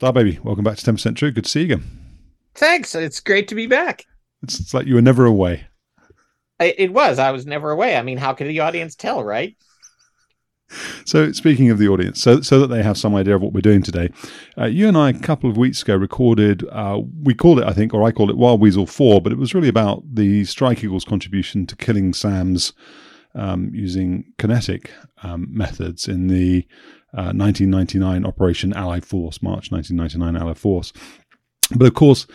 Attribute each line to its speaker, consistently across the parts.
Speaker 1: Star Baby, welcome back to 10% True. Good to see you again.
Speaker 2: Thanks. It's great to be back.
Speaker 1: It's, it's like you were never away.
Speaker 2: I, it was. I was never away. I mean, how could the audience tell, right?
Speaker 1: So, speaking of the audience, so so that they have some idea of what we're doing today, uh, you and I a couple of weeks ago recorded. Uh, we called it, I think, or I called it Wild Weasel Four, but it was really about the Strike Eagle's contribution to killing SAMs um, using kinetic um, methods in the 1999 uh, Operation Allied Force, March 1999 Allied Force. But of course,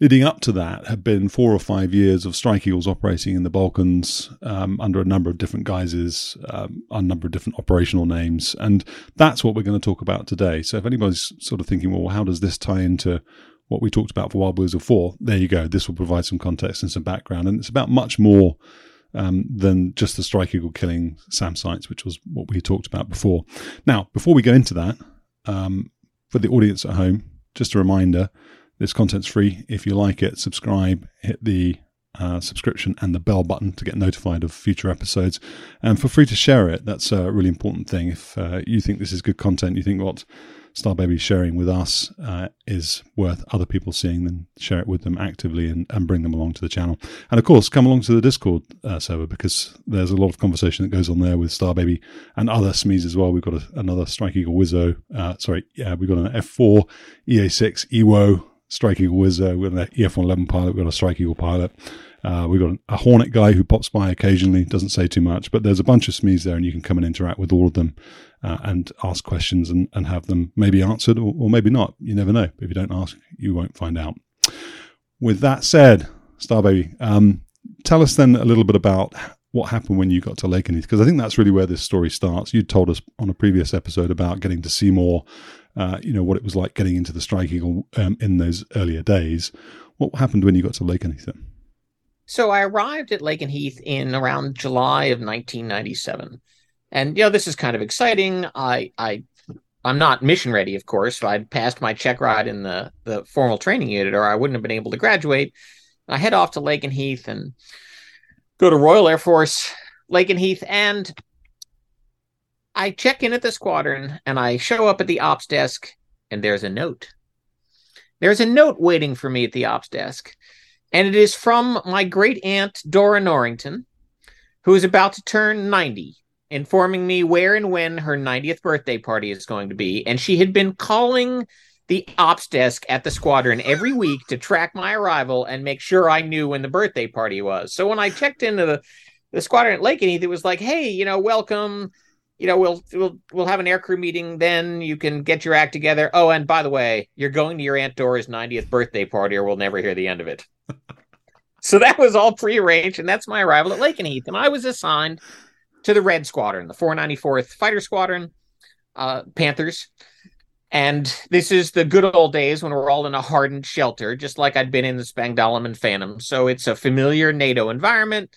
Speaker 1: leading up to that had been four or five years of Strike Eagles operating in the Balkans um, under a number of different guises, um, a number of different operational names. And that's what we're going to talk about today. So if anybody's sort of thinking, well, how does this tie into what we talked about for Wild Weasel 4? There you go. This will provide some context and some background. And it's about much more um, than just the strike eagle killing SAM sites, which was what we talked about before. Now, before we go into that, um, for the audience at home, just a reminder this content's free. If you like it, subscribe, hit the uh, subscription and the bell button to get notified of future episodes. And for free to share it. That's a really important thing. If uh, you think this is good content, you think what Star Baby sharing with us uh, is worth other people seeing, then share it with them actively and, and bring them along to the channel. And of course, come along to the Discord uh, server because there's a lot of conversation that goes on there with Star Baby and other SMEs as well. We've got a, another Strike Eagle Wizzo, uh, sorry, yeah, we've got an F4, EA6, EWO, Strike Eagle Wizzo, we've got an EF111 pilot, we've got a Strike Eagle pilot. Uh, we've got a Hornet guy who pops by occasionally, doesn't say too much, but there's a bunch of SMEs there and you can come and interact with all of them uh, and ask questions and, and have them maybe answered or, or maybe not. You never know. If you don't ask, you won't find out. With that said, Starbaby, um, tell us then a little bit about what happened when you got to Lakenheath, because I think that's really where this story starts. You told us on a previous episode about getting to see more, uh, you know, what it was like getting into the Strike Eagle um, in those earlier days. What happened when you got to Lakenheath then?
Speaker 2: So I arrived at Lakenheath in Heath in around July of 1997. And you know, this is kind of exciting. I I I'm not mission ready, of course. I'd passed my check ride in the the formal training unit, or I wouldn't have been able to graduate. I head off to Lakenheath and Heath and go to Royal Air Force Lakenheath, and I check in at the squadron, and I show up at the ops desk, and there's a note. There's a note waiting for me at the ops desk, and it is from my great aunt Dora Norrington, who is about to turn 90 informing me where and when her 90th birthday party is going to be. And she had been calling the ops desk at the squadron every week to track my arrival and make sure I knew when the birthday party was. So when I checked into the, the squadron at Lake Lakenheath, it was like, hey, you know, welcome. You know, we'll we'll we'll have an aircrew meeting. Then you can get your act together. Oh, and by the way, you're going to your aunt Dora's 90th birthday party, or we'll never hear the end of it. So that was all prearranged, and that's my arrival at Lakenheath, and I was assigned to the Red Squadron, the 494th Fighter Squadron, uh, Panthers. And this is the good old days when we're all in a hardened shelter, just like I'd been in the Spangdahlem and Phantom. So it's a familiar NATO environment.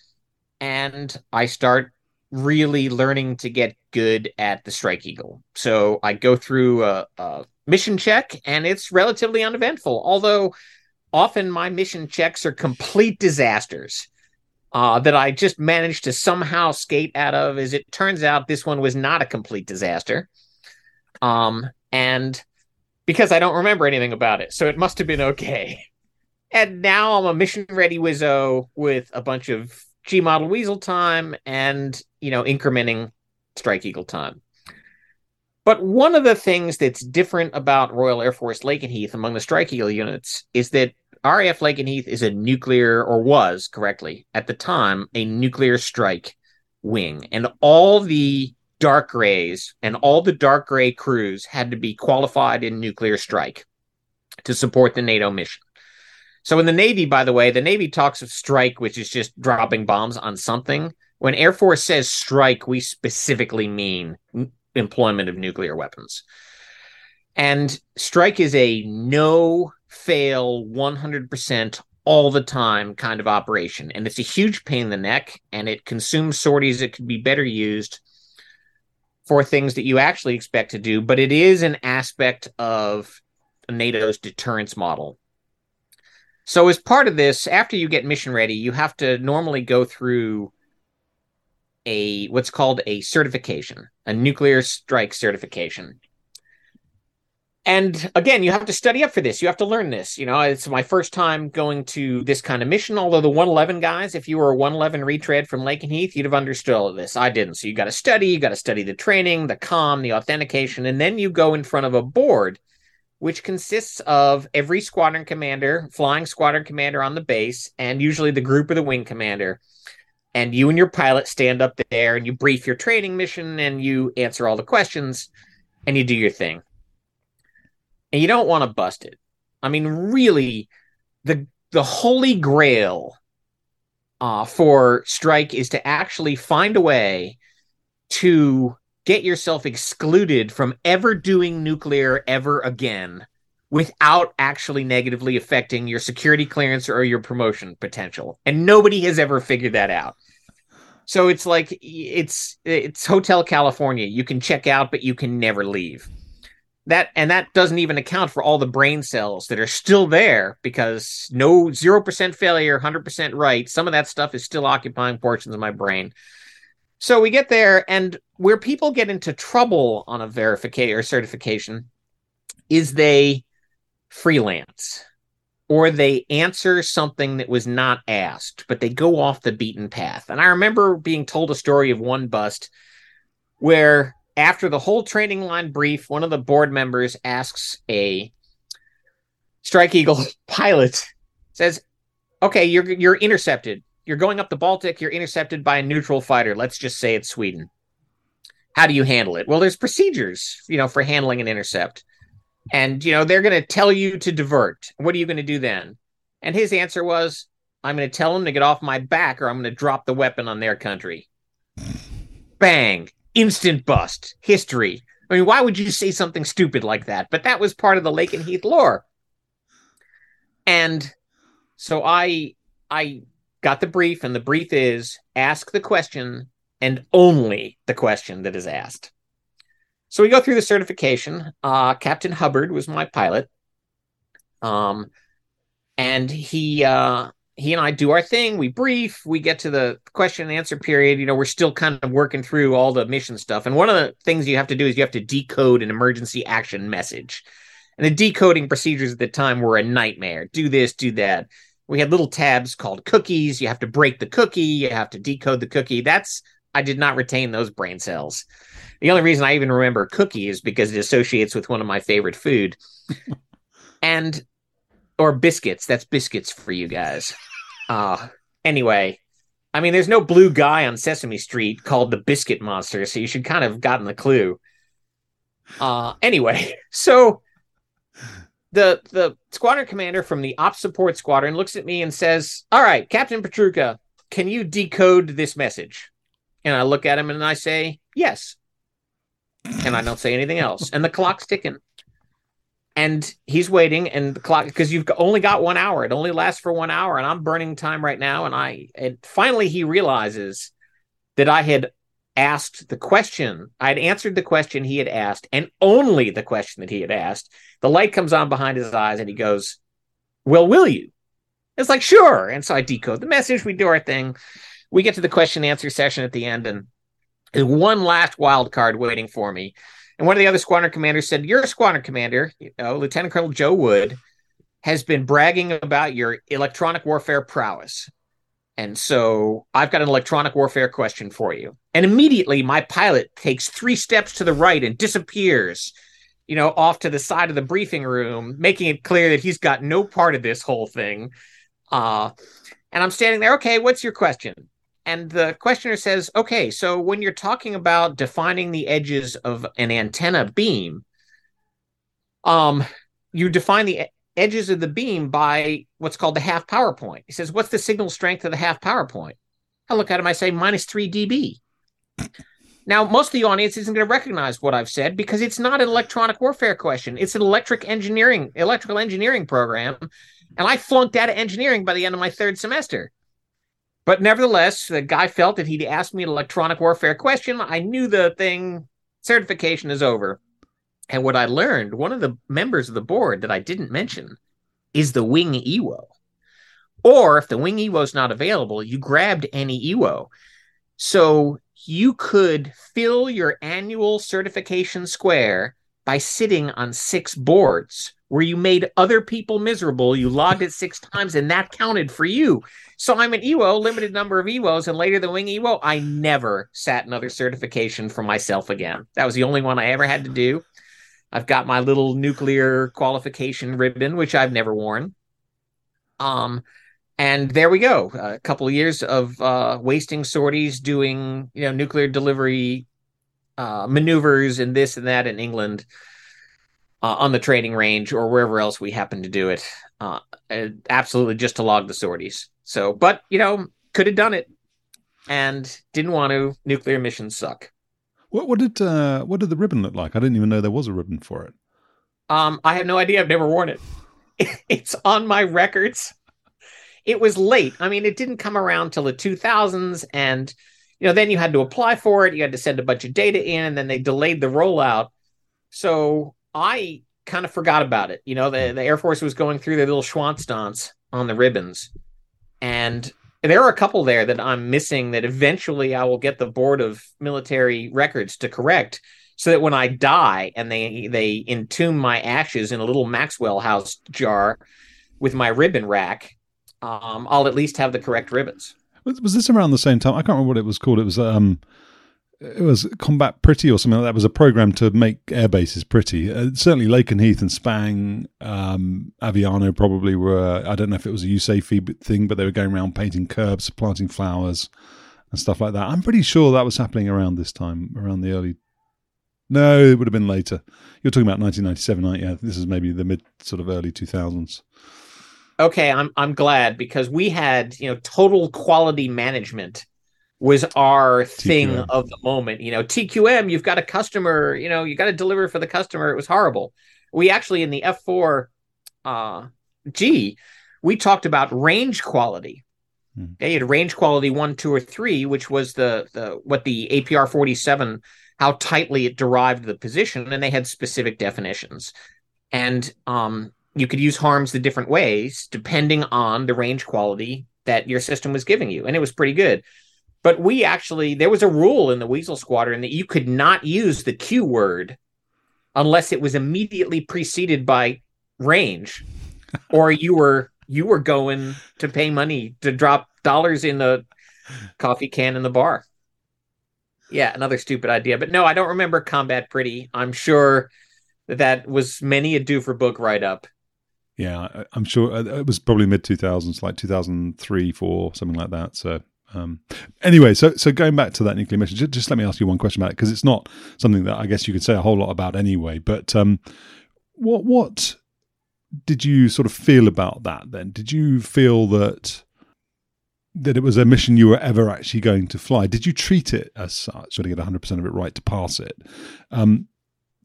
Speaker 2: And I start really learning to get good at the Strike Eagle. So I go through a, a mission check, and it's relatively uneventful, although often my mission checks are complete disasters uh, that I just managed to somehow skate out of. As it turns out, this one was not a complete disaster. Um, and because I don't remember anything about it. So it must have been okay. And now I'm a mission ready Wizzo with a bunch of G model Weasel time and, you know, incrementing Strike Eagle time. But one of the things that's different about Royal Air Force Lakenheath among the Strike Eagle units is that RAF Lakenheath is a nuclear, or was correctly at the time, a nuclear strike wing. And all the dark grays and all the dark gray crews had to be qualified in nuclear strike to support the NATO mission. So in the Navy, by the way, the Navy talks of strike, which is just dropping bombs on something. When Air Force says strike, we specifically mean employment of nuclear weapons. And strike is a no fail 100% all the time kind of operation. And it's a huge pain in the neck and it consumes sorties that could be better used for things that you actually expect to do. But it is an aspect of NATO's deterrence model. So, as part of this, after you get mission ready, you have to normally go through a what's called a certification, a nuclear strike certification. And again, you have to study up for this. You have to learn this. You know, it's my first time going to this kind of mission. Although the 111 guys, if you were a 111 retread from Lakenheath you'd have understood all of this. I didn't. So you got to study, you got to study the training, the com, the authentication, and then you go in front of a board, which consists of every squadron commander, flying squadron commander on the base, and usually the group or the wing commander and you and your pilot stand up there and you brief your training mission and you answer all the questions and you do your thing. And you don't want to bust it. I mean, really, the the holy grail uh, for strike is to actually find a way to get yourself excluded from ever doing nuclear ever again without actually negatively affecting your security clearance or your promotion potential. And nobody has ever figured that out. So it's like it's it's Hotel California. You can check out, but you can never leave. That and that doesn't even account for all the brain cells that are still there because no zero percent failure, hundred percent right. Some of that stuff is still occupying portions of my brain. So we get there, and where people get into trouble on a verification or certification is they freelance or they answer something that was not asked, but they go off the beaten path. And I remember being told a story of one bust where after the whole training line brief, one of the board members asks a Strike Eagle pilot, says, Okay, you're you're intercepted. You're going up the Baltic, you're intercepted by a neutral fighter. Let's just say it's Sweden. How do you handle it? Well, there's procedures, you know, for handling an intercept and you know they're going to tell you to divert what are you going to do then and his answer was i'm going to tell them to get off my back or i'm going to drop the weapon on their country bang instant bust. History. I mean why would you say something stupid like that? But that was part of the Lakenheath lore. And so i i got the brief and the brief is ask the question and only the question that is asked. So we go through the certification. Uh, Captain Hubbard was my pilot. Um, and he uh, he and I do our thing. We brief. We get to the question and answer period. You know, we're still kind of working through all the mission stuff. And one of the things you have to do is you have to decode an emergency action message. And the decoding procedures at the time were a nightmare. Do this, do that. We had little tabs called cookies. You have to break the cookie. You have to decode the cookie. That's I did not retain those brain cells. The only reason I even remember cookie is because it associates with one of my favorite food. and or biscuits. That's biscuits for you guys. Uh anyway, I mean there's no blue guy on Sesame Street called the Biscuit Monster, so you should kind of have gotten the clue. Uh anyway, so the the squadron commander from the op support squadron looks at me and says, "All right, Captain Pietrucha, can you decode this message?" And I look at him and I say, "Yes." and I don't say anything else. And the clock's ticking. And he's waiting, and the clock because you've only got one hour. It only lasts for one hour, and I'm burning time right now. And I and finally he realizes that I had asked the question. I had answered the question he had asked, and only the question that he had asked. The light comes on behind his eyes, and he goes, "Well, will you?" It's like sure. And so I decode the message. We do our thing. We get to the question answer session at the end, and one last wild card waiting for me. And one of the other squadron commanders said, You're a squadron commander, you know, Lieutenant Colonel Joe Wood has been bragging about your electronic warfare prowess. And so I've got an electronic warfare question for you. And immediately my pilot takes three steps to the right and disappears, you know, off to the side of the briefing room, making it clear that he's got no part of this whole thing. Uh, and I'm standing there, okay, what's your question? And the questioner says, okay, so when you're talking about defining the edges of an antenna beam, um, you define the edges of the beam by what's called the half power point. He says, What's the signal strength of the half power point? I look at him, I say, minus 3 dB. Now, most of the audience isn't going to recognize what I've said because it's not an electronic warfare question. It's an electric engineering, electrical engineering program. And I flunked out of engineering by the end of my third semester. But nevertheless, the guy felt that he'd asked me an electronic warfare question. I knew the thing, certification is over. And what I learned, one of the members of the board that I didn't mention is the wing EWO. Or if the wing EWO is not available, you grabbed any EWO. So you could fill your annual certification square by sitting on six boards where you made other people miserable. You logged it six times and that counted for you. So I'm an EWO, limited number of EWOs, and later the wing EWO. I never sat another certification for myself again. That was the only one I ever had to do. I've got my little nuclear qualification ribbon, which I've never worn. Um, and there we go. A couple of years of uh, wasting sorties, doing you know nuclear delivery uh, maneuvers and this and that in England uh, on the training range or wherever else we happen to do it. Uh, absolutely, just to log the sorties. So, but you know, could have done it, and didn't want to. Nuclear missions suck.
Speaker 1: What, what did uh, what did the ribbon look like? I didn't even know there was a ribbon for it.
Speaker 2: Um, I have no idea. I've never worn it. it's on my records. It was late. I mean, it didn't come around till the 2000s, and you know, then you had to apply for it. You had to send a bunch of data in, and then they delayed the rollout. So I kind of forgot about it. You know, the, the Air Force was going through their little Schwanz dance on the ribbons, and there are a couple there that I'm missing that eventually I will get the board of military records to correct so that when I die and they they entomb my ashes in a little Maxwell House jar with my ribbon rack, um, I'll at least have the correct ribbons.
Speaker 1: Was, was, this around the same time? I can't remember what it was called. It was um, it was Combat Pretty or something like that. It was a program to make air bases pretty. Uh, certainly, Lakenheath and Spang, um, Aviano probably were. I don't know if it was a USAFE thing, but they were going around painting curbs, planting flowers, and stuff like that. I'm pretty sure that was happening around this time, around the early. No, it would have been later. You're talking about 1997, aren't you? This is maybe the mid sort of early 2000s.
Speaker 2: Okay, I'm I'm glad because we had you know total quality management was our thing of the moment. You know, TQM, you've got a customer, you know, you got to deliver for the customer. It was horrible. We actually in the F4 uh, G, we talked about range quality. Hmm. You had range quality one, two, or three, which was the the what the APR 47, how tightly it derived the position, and they had specific definitions. And um, you could use harms the different ways depending on the range quality that your system was giving you. And it was pretty good. But we actually, there was a rule in the Weasel Squadron that you could not use the Q word unless it was immediately preceded by range, or you were you were going to pay money to drop dollars in the coffee can in the bar. Yeah, another stupid idea. But no, I don't remember Combat Pretty. I'm sure that that was many a do for book write up.
Speaker 1: Yeah, I'm sure uh, it was probably mid 2000s, like 2003, 4, something like that. So um, anyway, so so going back to that nuclear mission, just, just let me ask you one question about it because it's not something that I guess you could say a whole lot about anyway. But um, what what did you sort of feel about that? Then did you feel that that it was a mission you were ever actually going to fly? Did you treat it as such? to get 100 percent of it right to pass it. Um,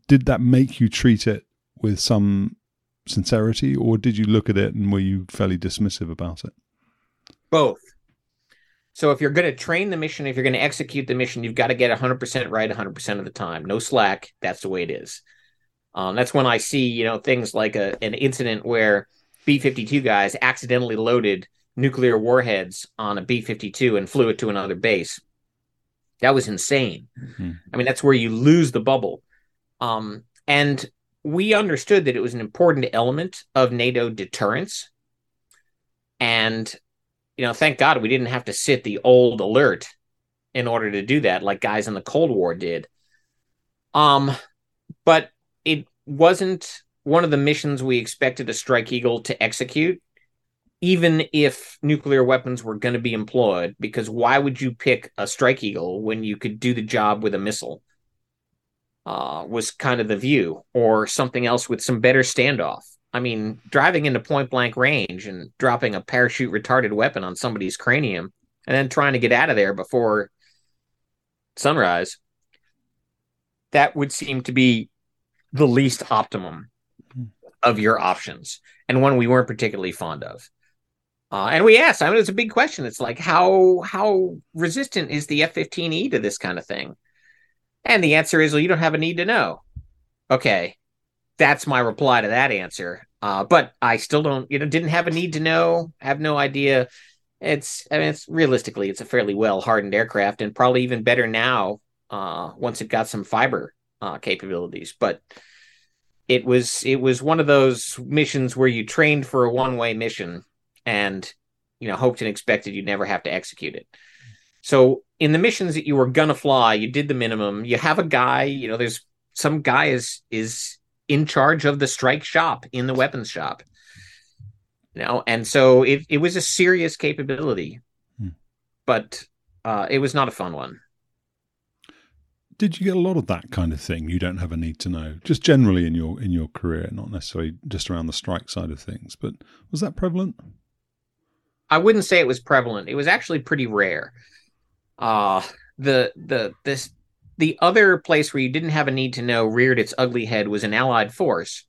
Speaker 1: did that make you treat it with some sincerity, or did you look at it and were you fairly dismissive about it?
Speaker 2: Both so if you're going to train the mission, if you're going to execute the mission, you've got to get 100% right 100% of the time. No slack. That's the way it is. Um, that's when I see, you know, things like a, an incident where B-52 guys accidentally loaded nuclear warheads on a B-52 and flew it to another base. That was insane. Mm-hmm. I mean, that's where you lose the bubble. Um, and we understood that it was an important element of NATO deterrence. And, you know, thank God we didn't have to sit the old alert in order to do that, like guys in the Cold War did. Um, but it wasn't one of the missions we expected a Strike Eagle to execute, even if nuclear weapons were going to be employed, because why would you pick a Strike Eagle when you could do the job with a missile? Uh, was kind of the view, or something else with some better standoff. I mean, driving into point blank range and dropping a parachute retarded weapon on somebody's cranium and then trying to get out of there before sunrise, that would seem to be the least optimum of your options and one we weren't particularly fond of. Uh, and we asked, I mean, it's a big question. It's like, how how resistant is the F 15E to this kind of thing? And the answer is, well, you don't have a need to know. Okay, that's my reply to that answer. Uh, but I still don't, you know, didn't have a need to know, have no idea. It's, I mean, it's realistically, it's a fairly well hardened aircraft and probably even better now uh, once it got some fiber uh, capabilities. But it was it was one of those missions where you trained for a one way mission and you know hoped and expected you'd never have to execute it. So in the missions that you were gonna fly, you did the minimum. You have a guy, you know, there's some guy is is in charge of the strike shop in the weapons shop. You know, and so it, it was a serious capability, hmm. but uh, it was not a fun one.
Speaker 1: Did you get a lot of that kind of thing? You don't have a need to know, just generally in your in your career, not necessarily just around the strike side of things. But was that prevalent?
Speaker 2: I wouldn't say it was prevalent. It was actually pretty rare. Uh the the this the other place where you didn't have a need to know reared its ugly head was an allied force,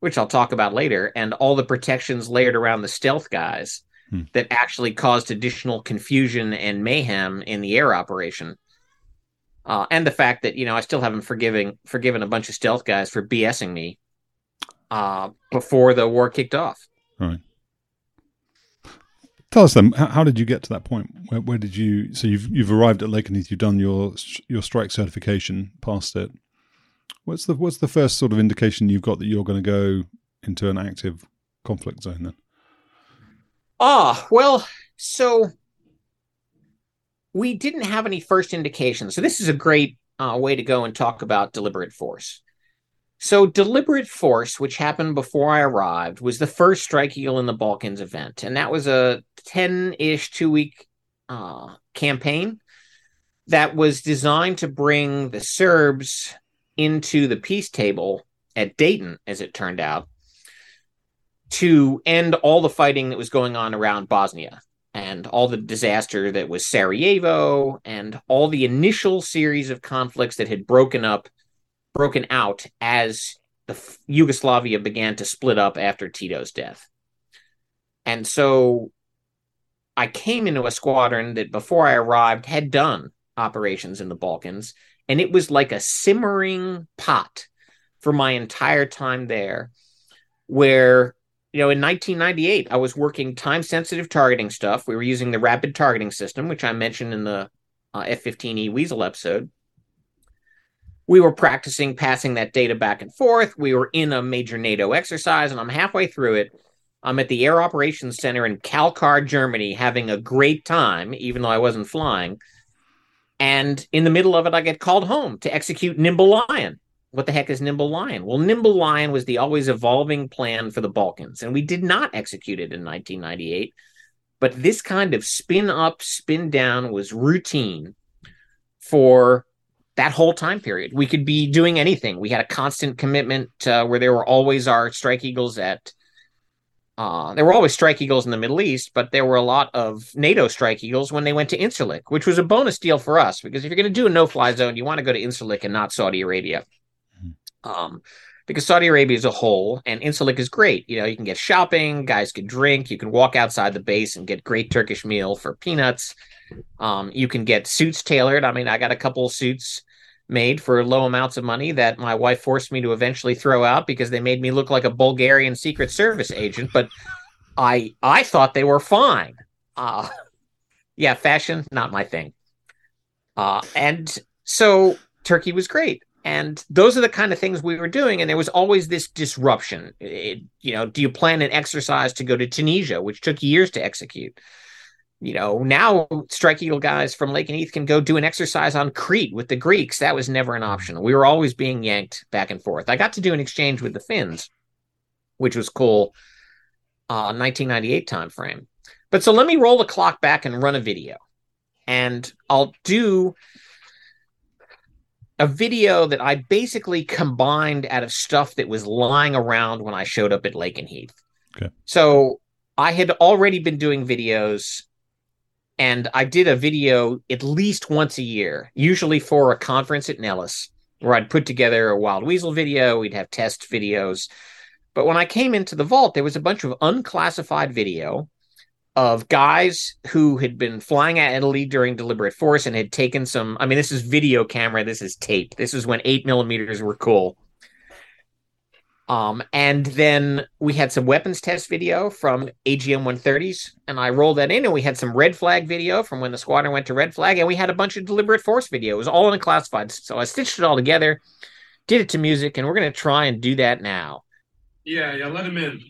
Speaker 2: which I'll talk about later, and all the protections layered around the stealth guys hmm. that actually caused additional confusion and mayhem in the air operation uh, and the fact that you know I still haven't forgiven forgiven a bunch of stealth guys for BSing me uh, before the war kicked off.
Speaker 1: Right. Tell us then, how, did you get to that point? Where, where, did you? So you've you've arrived at Lakenheath. You've done your your strike certification, passed it. What's the what's the first sort of indication you've got that you're going to go into an active conflict zone then?
Speaker 2: Ah, well, so we didn't have any first indications. So this is a great uh, way to go and talk about deliberate force. So deliberate force, which happened before I arrived, was the first Strike Eagle in the Balkans event, and that was a ten-ish two-week uh, campaign that was designed to bring the Serbs into the peace table at Dayton, as it turned out, to end all the fighting that was going on around Bosnia and all the disaster that was Sarajevo and all the initial series of conflicts that had broken up broken out as the Yugoslavia began to split up after Tito's death. And so I came into a squadron that before I arrived had done operations in the Balkans and it was like a simmering pot for my entire time there where you know, in 1998, I was working time sensitive targeting stuff. We were using the rapid targeting system, which I mentioned in the uh, F 15E Weasel episode. We were practicing passing that data back and forth. We were in a major NATO exercise, and I'm halfway through it. I'm at the Air Operations Center in Kalkar, Germany, having a great time, even though I wasn't flying. And in the middle of it, I get called home to execute Nimble Lion what the heck is Nimble Lion? Well, Nimble Lion was the always evolving plan for the Balkans, and we did not execute it in 1998. But this kind of spin up, spin down was routine for that whole time period. We could be doing anything. We had a constant commitment uh, where there were always our Strike Eagles at. Uh, there were always Strike Eagles in the Middle East, but there were a lot of NATO Strike Eagles when they went to Incirlik, which was a bonus deal for us because if you're going to do a no fly zone, you want to go to Incirlik and not Saudi Arabia. Um, because Saudi Arabia is a whole and Incirlik is great. You know, you can get shopping, guys can drink, you can walk outside the base and get great Turkish meal for peanuts. Um, you can get suits tailored. I mean, I got a couple suits made for low amounts of money that my wife forced me to eventually throw out because they made me look like a Bulgarian Secret Service agent. But I I thought they were fine. Uh, yeah, fashion not my thing. Uh, and so Turkey was great And those are the kind of things we were doing. And there was always this disruption. It, you know, do you plan an exercise to go to Tunisia, which took years to execute? You know, now Strike Eagle guys from Lakenheath Heath can go do an exercise on Crete with the Greeks. That was never an option. We were always being yanked back and forth. I got to do an exchange with the Finns, which was cool. Uh, 1998 timeframe. But so let me roll the clock back and run a video. And I'll do a video that I basically combined out of stuff that was lying around when I showed up at Lake Lakenheath. Okay. So I had already been doing videos and I did a video at least once a year, usually for a conference at Nellis, where I'd put together a Wild Weasel video, we'd have test videos. But when I came into the vault, there was a bunch of unclassified video of guys who had been flying at Italy during deliberate force and had taken some. I mean, this is video camera. This is tape. This is when eight millimeters were cool. Um, and then we had some weapons test video from AGM 130s, and I rolled that in, and we had some red flag video from when the squadron went to red flag, and we had a bunch of deliberate force video. It was all unclassified. So I stitched it all together, did it to music, and we're going to try and do that now.
Speaker 3: Yeah, yeah, let him in.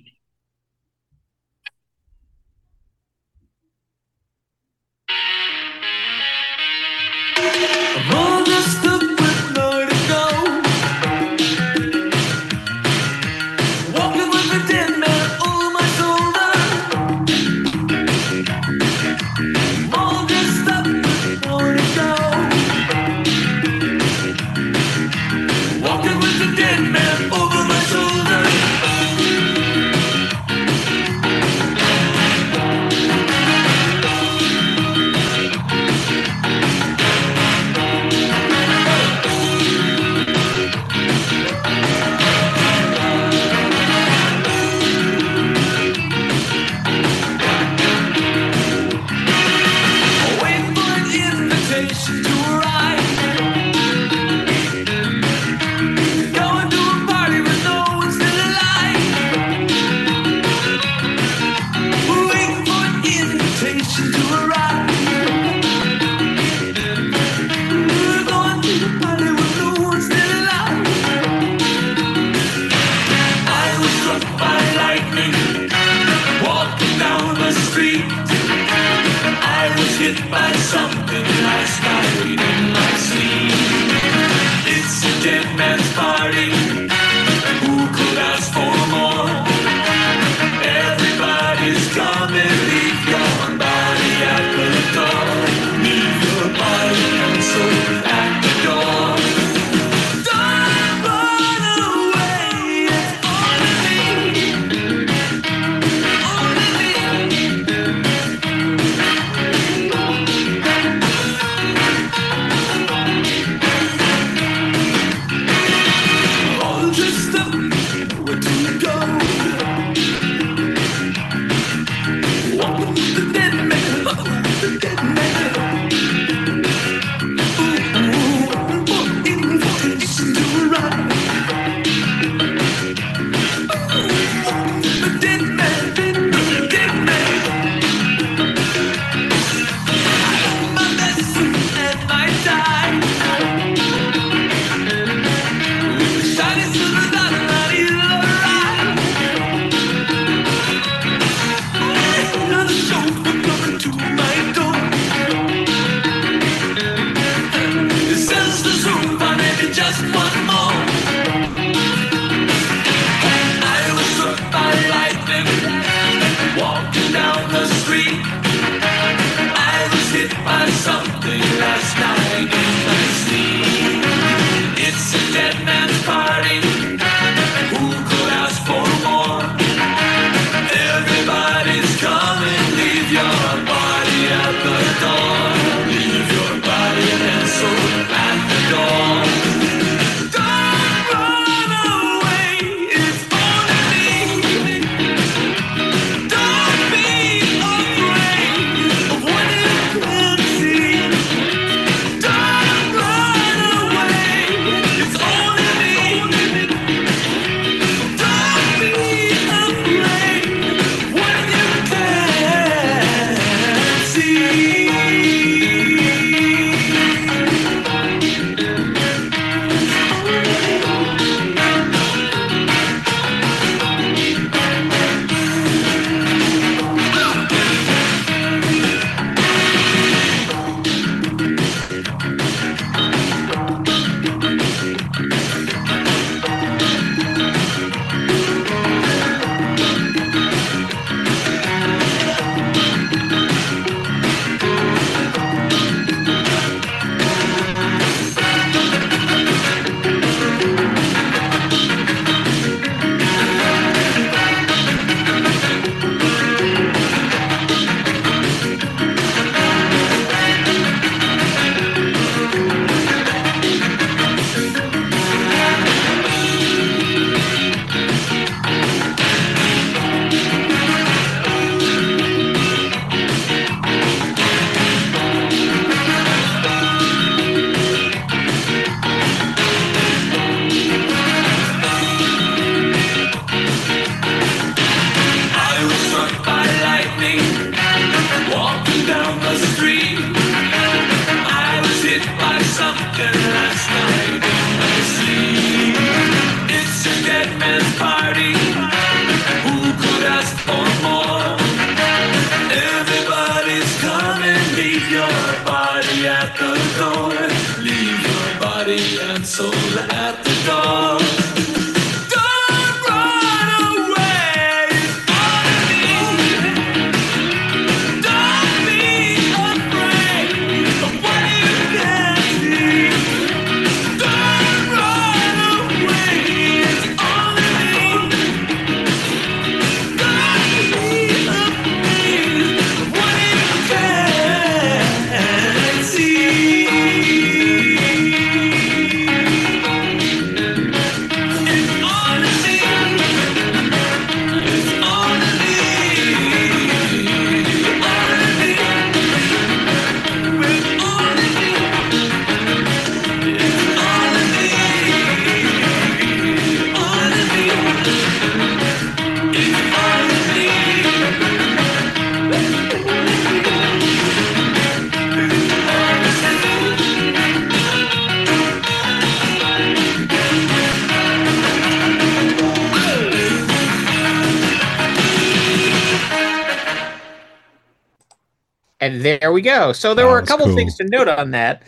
Speaker 4: And
Speaker 2: there we go. So there
Speaker 1: That
Speaker 2: were a couple
Speaker 1: cool.
Speaker 2: things to note on that.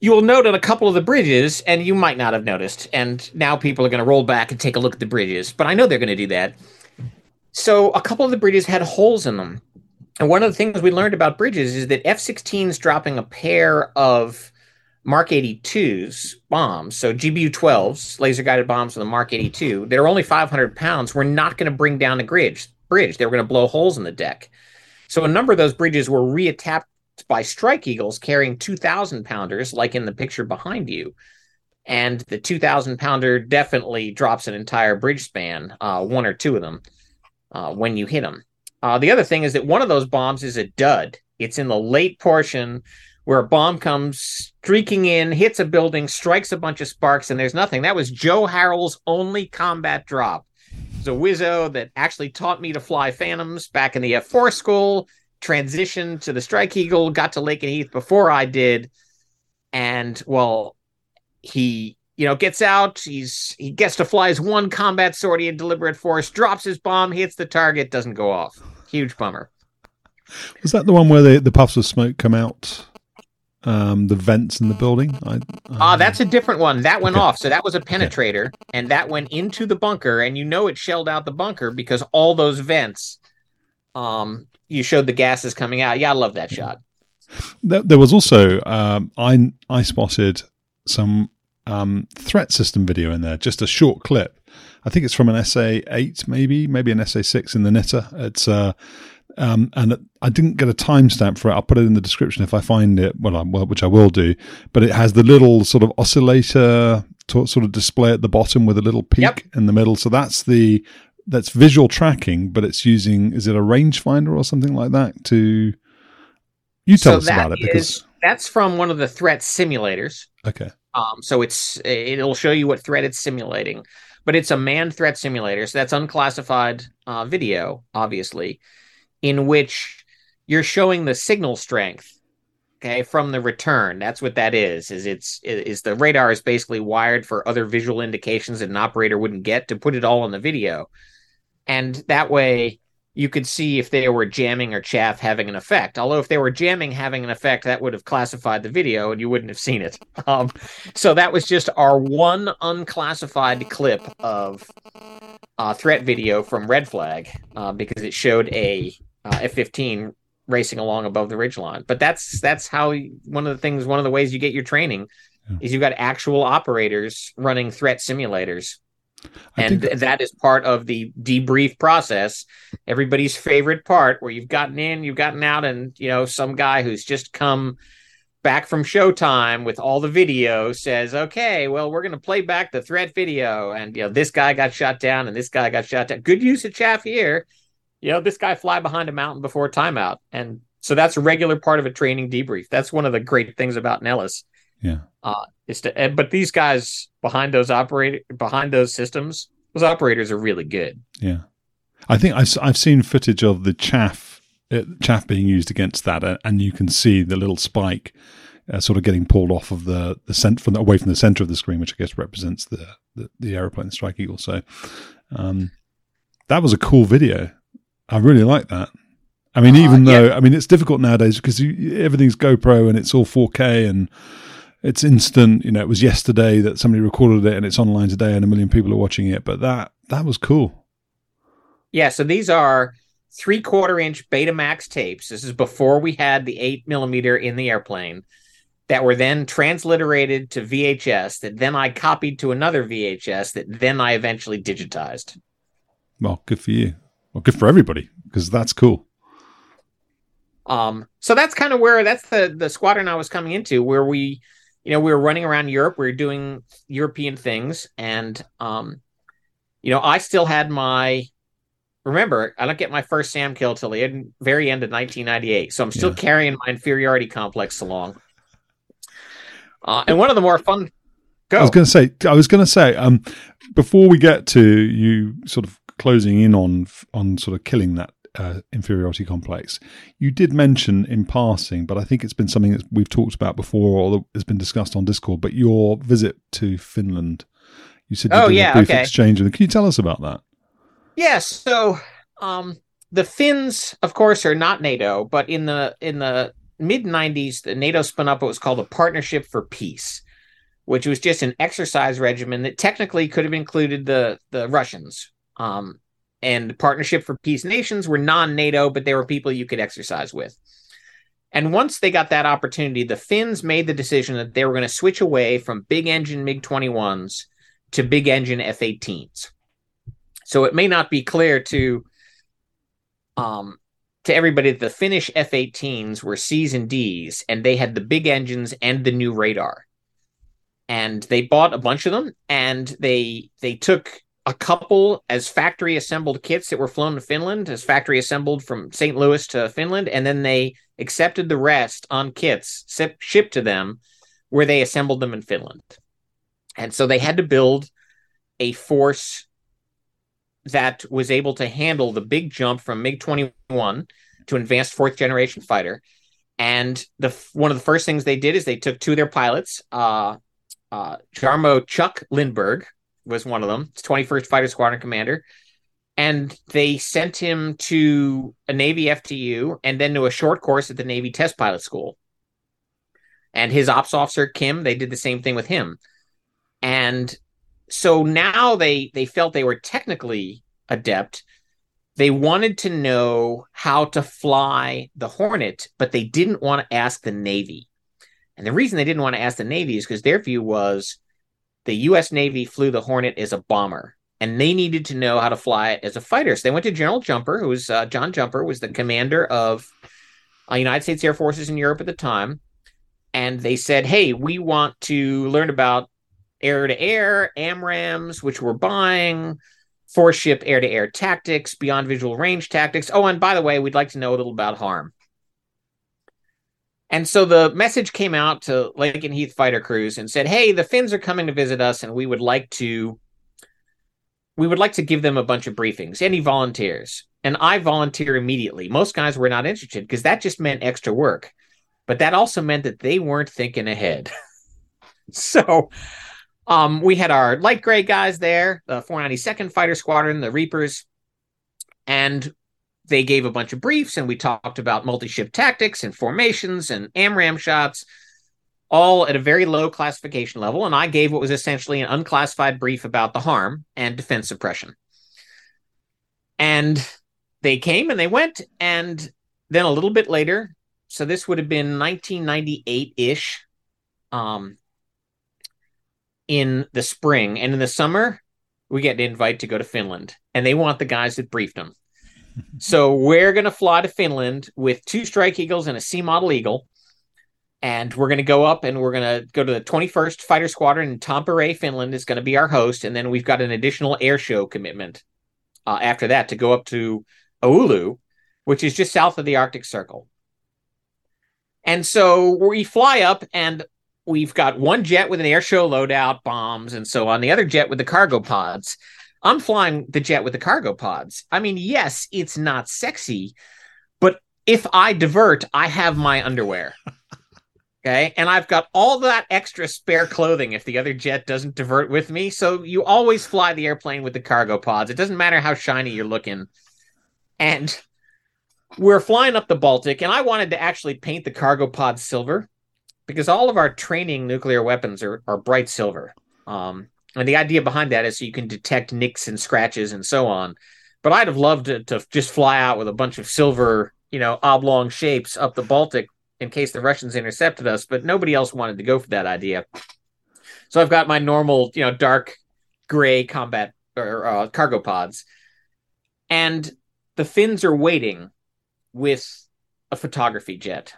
Speaker 2: You will note on a couple of the bridges, and you might not have noticed. And now people are going to roll back and take a look at the bridges, but I know they're going to do that. So a couple of the bridges had holes in them. And one of the things we learned about bridges is that F 16s dropping a pair of Mark 82s bombs, so GBU 12s, laser guided bombs with the Mark 82, that are only 500 pounds, were not going to bring down the bridge. Bridge. They were going to blow holes in the deck. So a number of those bridges were reattacked by strike eagles carrying 2,000 pounders, like in the picture behind you. And the 2,000 pounder definitely drops an entire bridge span, uh, one or two of them, uh, when you hit them. Uh, the other thing is that one of those bombs is a dud. It's in the late portion where a bomb comes streaking in, hits a building, strikes a bunch of sparks, and there's nothing. That was Joe Harrell's only combat drop. A Wizzo that actually taught me to fly Phantoms back in the F4 school, transitioned to the Strike Eagle, got to Lakenheath before I did. And well, he, you know, gets out, he's he gets to fly his one combat sortie in deliberate force, drops his bomb, hits the target, doesn't go off. Huge bummer.
Speaker 1: Was that the one where the, the puffs of smoke come out? Um, the vents in the building? I,
Speaker 2: Ah, that's a different one. That went
Speaker 1: Okay.
Speaker 2: off. So that was a penetrator, and that went into the bunker, and you know it shelled out the bunker because all those vents. Um, you showed the gases coming out. Yeah, I love that shot.
Speaker 1: There, there was also um, I I spotted some um, threat system video in there, just a short clip. I think it's from an SA eight, maybe maybe an SA six in the knitter. It's uh, um, and I didn't get a timestamp for it. I'll put it in the description if I find it. Well, I, well, which I will do. But it has the little sort of oscillator to, sort of display at the bottom with a little peak
Speaker 2: Yep.
Speaker 1: in the middle. So that's the that's visual tracking, but it's using is it a rangefinder or something like that to. You tell
Speaker 2: So
Speaker 1: us about it because
Speaker 2: is- That's from one of the threat simulators.
Speaker 1: okay.
Speaker 2: Um, so it's it'll show you what threat it's simulating, but it's a manned threat simulator. So that's unclassified uh, video, obviously, in which you're showing the signal strength. Okay, from the return. That's what that is. Is it's is the radar is basically wired for other visual indications that an operator wouldn't get to put it all on the video, and that way you could see if they were jamming or chaff having an effect. Although if they were jamming having an effect, that would have classified the video and you wouldn't have seen it. Um, so that was just our one unclassified clip of uh, threat video from Red Flag uh, because it showed a uh, F-15 racing along above the ridgeline. But that's that's how one of the things, one of the ways you get your training
Speaker 1: Yeah.
Speaker 2: is you've got actual operators running threat simulators.
Speaker 1: I
Speaker 2: and that is part of the debrief process. Everybody's favorite part where you've gotten in you've gotten out and you know some guy who's just come back from showtime with all the video says okay well we're going to play back the threat video. And you know this guy got shot down and this guy got shot down. Good use of chaff here you know this guy fly behind a mountain before timeout and so that's a regular part of a training debrief that's one of the great things about Nellis
Speaker 1: Yeah.
Speaker 2: uh, is to, but these guys behind those operator behind those systems, those operators are really good.
Speaker 1: Yeah. I think I've, I've seen footage of the chaff uh, chaff being used against that, uh, and you can see the little spike uh, sort of getting pulled off of the the cent- from the, away from the center of the screen, which I guess represents the the, the aeroplane, the Strike Eagle. So um, that was a cool video. I really like that. I mean,
Speaker 2: Uh,
Speaker 1: even though
Speaker 2: yeah.
Speaker 1: I mean it's difficult nowadays because you, everything's GoPro and it's all 4K and it's instant. You know, it was yesterday that somebody recorded it and it's online today and a million people are watching it. But that that was cool.
Speaker 2: Yeah, so these are three quarter inch Betamax tapes. This is before we had the eight millimeter in the airplane that were then transliterated to VHS that then I copied to another VHS that then I eventually digitized.
Speaker 1: Well, good for you. Well, good for everybody because that's cool.
Speaker 2: Um, so that's kind of where that's the the squadron I was coming into, where we, you know, we were running around Europe, we were doing European things, and um, you know, I still had my. Remember, I don't get my first Sam kill till the very end of 1998, so I'm still
Speaker 1: Yeah.
Speaker 2: carrying my inferiority complex along. Uh, and one of the more fun. Go.
Speaker 1: I was going to say, I was going to say, um, before we get to you sort of closing in on on sort of killing that uh, inferiority complex, you did mention in passing, but I think it's been something that we've talked about before or that has been discussed on Discord. But your visit to Finland, you said you
Speaker 2: Oh,
Speaker 1: did
Speaker 2: yeah,
Speaker 1: a brief
Speaker 2: okay.
Speaker 1: exchange. Can you tell us about that?
Speaker 2: Yes. So, um, the Finns, of course, are not NATO, but in the in the mid '90s, the NATO spun up what was called a Partnership for Peace, which was just an exercise regimen that technically could have included the the Russians. Um, and Partnership for Peace nations were non-NATO, but they were people you could exercise with. And once they got that opportunity, the Finns made the decision that they were going to switch away from big engine MiG 21s to big engine F 18s. So it may not be clear to um to everybody that the Finnish F-18s were C's and D's, and they had the big engines and the new radar. And they bought a bunch of them, and they they took a couple as factory assembled kits that were flown to Finland, as factory assembled from St. Louis to Finland, and then they accepted the rest on kits sip- shipped to them, where they assembled them in Finland. And so they had to build a force that was able to handle the big jump from MiG 21 to advanced fourth generation fighter. And the one of the first things they did is they took two of their pilots. Uh, uh, Jarmo Chuck Lindberg was one of them, 21st Fighter Squadron commander. And they sent him to a Navy FTU and then to a short course at the Navy Test Pilot School. And his ops officer, Kim, they did the same thing with him. And so now they they felt they were technically adept they wanted to know how to fly the hornet but they didn't want to ask the navy and the reason they didn't want to ask the navy is because their view was the us navy flew the hornet as a bomber and they needed to know how to fly it as a fighter so they went to general jumper who was uh, john jumper was the commander of uh, united states air forces in europe at the time and they said hey we want to learn about air to air, AMRAAMs, which we're buying, four ship air to air tactics, beyond visual range tactics. Oh, and by the way, we'd like to know a little about HARM. And so the message came out to Lakenheath fighter crews and said, "Hey, the Finns are coming to visit us, and we would like to, we would like to give them a bunch of briefings. Any volunteers?" And I volunteer immediately. Most guys were not interested because that just meant extra work, but that also meant that they weren't thinking ahead. so um, we had our light gray guys there, the 492nd Fighter Squadron, the Reapers, and they gave a bunch of briefs and we talked about multi-ship tactics and formations and AMRAAM shots, all at a very low classification level. And I gave what was essentially an unclassified brief about the HARM and defense suppression. And they came and they went, and then a little bit later, so this would have been 1998-ish. Um, in the spring and in the summer we get an invite to go to finland and they want the guys that briefed them so we're going to fly to finland with two strike eagles and a c model eagle. And we're going to go up and we're going to go to the 21st fighter squadron in tampere finland is going to be our host. And then we've got an additional air show commitment uh, after that to go up to oulu which is just south of the arctic circle. And so we fly up and we've got one jet with an air show loadout, bombs, and so on the other jet with the cargo pods. I'm flying the jet with the cargo pods. I mean, yes, it's not sexy, but if I divert, I have my underwear. Okay. And I've got all that extra spare clothing if the other jet doesn't divert with me. So you always fly the airplane with the cargo pods. It doesn't matter how shiny you're looking. And we're flying up the Baltic, and I wanted to actually paint the cargo pods silver because all of our training nuclear weapons are, are bright silver. Um, and the idea behind that is so you can detect nicks and scratches and so on. But I'd have loved to, to just fly out with a bunch of silver, you know, oblong shapes up the Baltic in case the Russians intercepted us, but nobody else wanted to go for that idea. So I've got my normal, you know, dark gray combat or uh, cargo pods, and the Finns are waiting with a photography jet.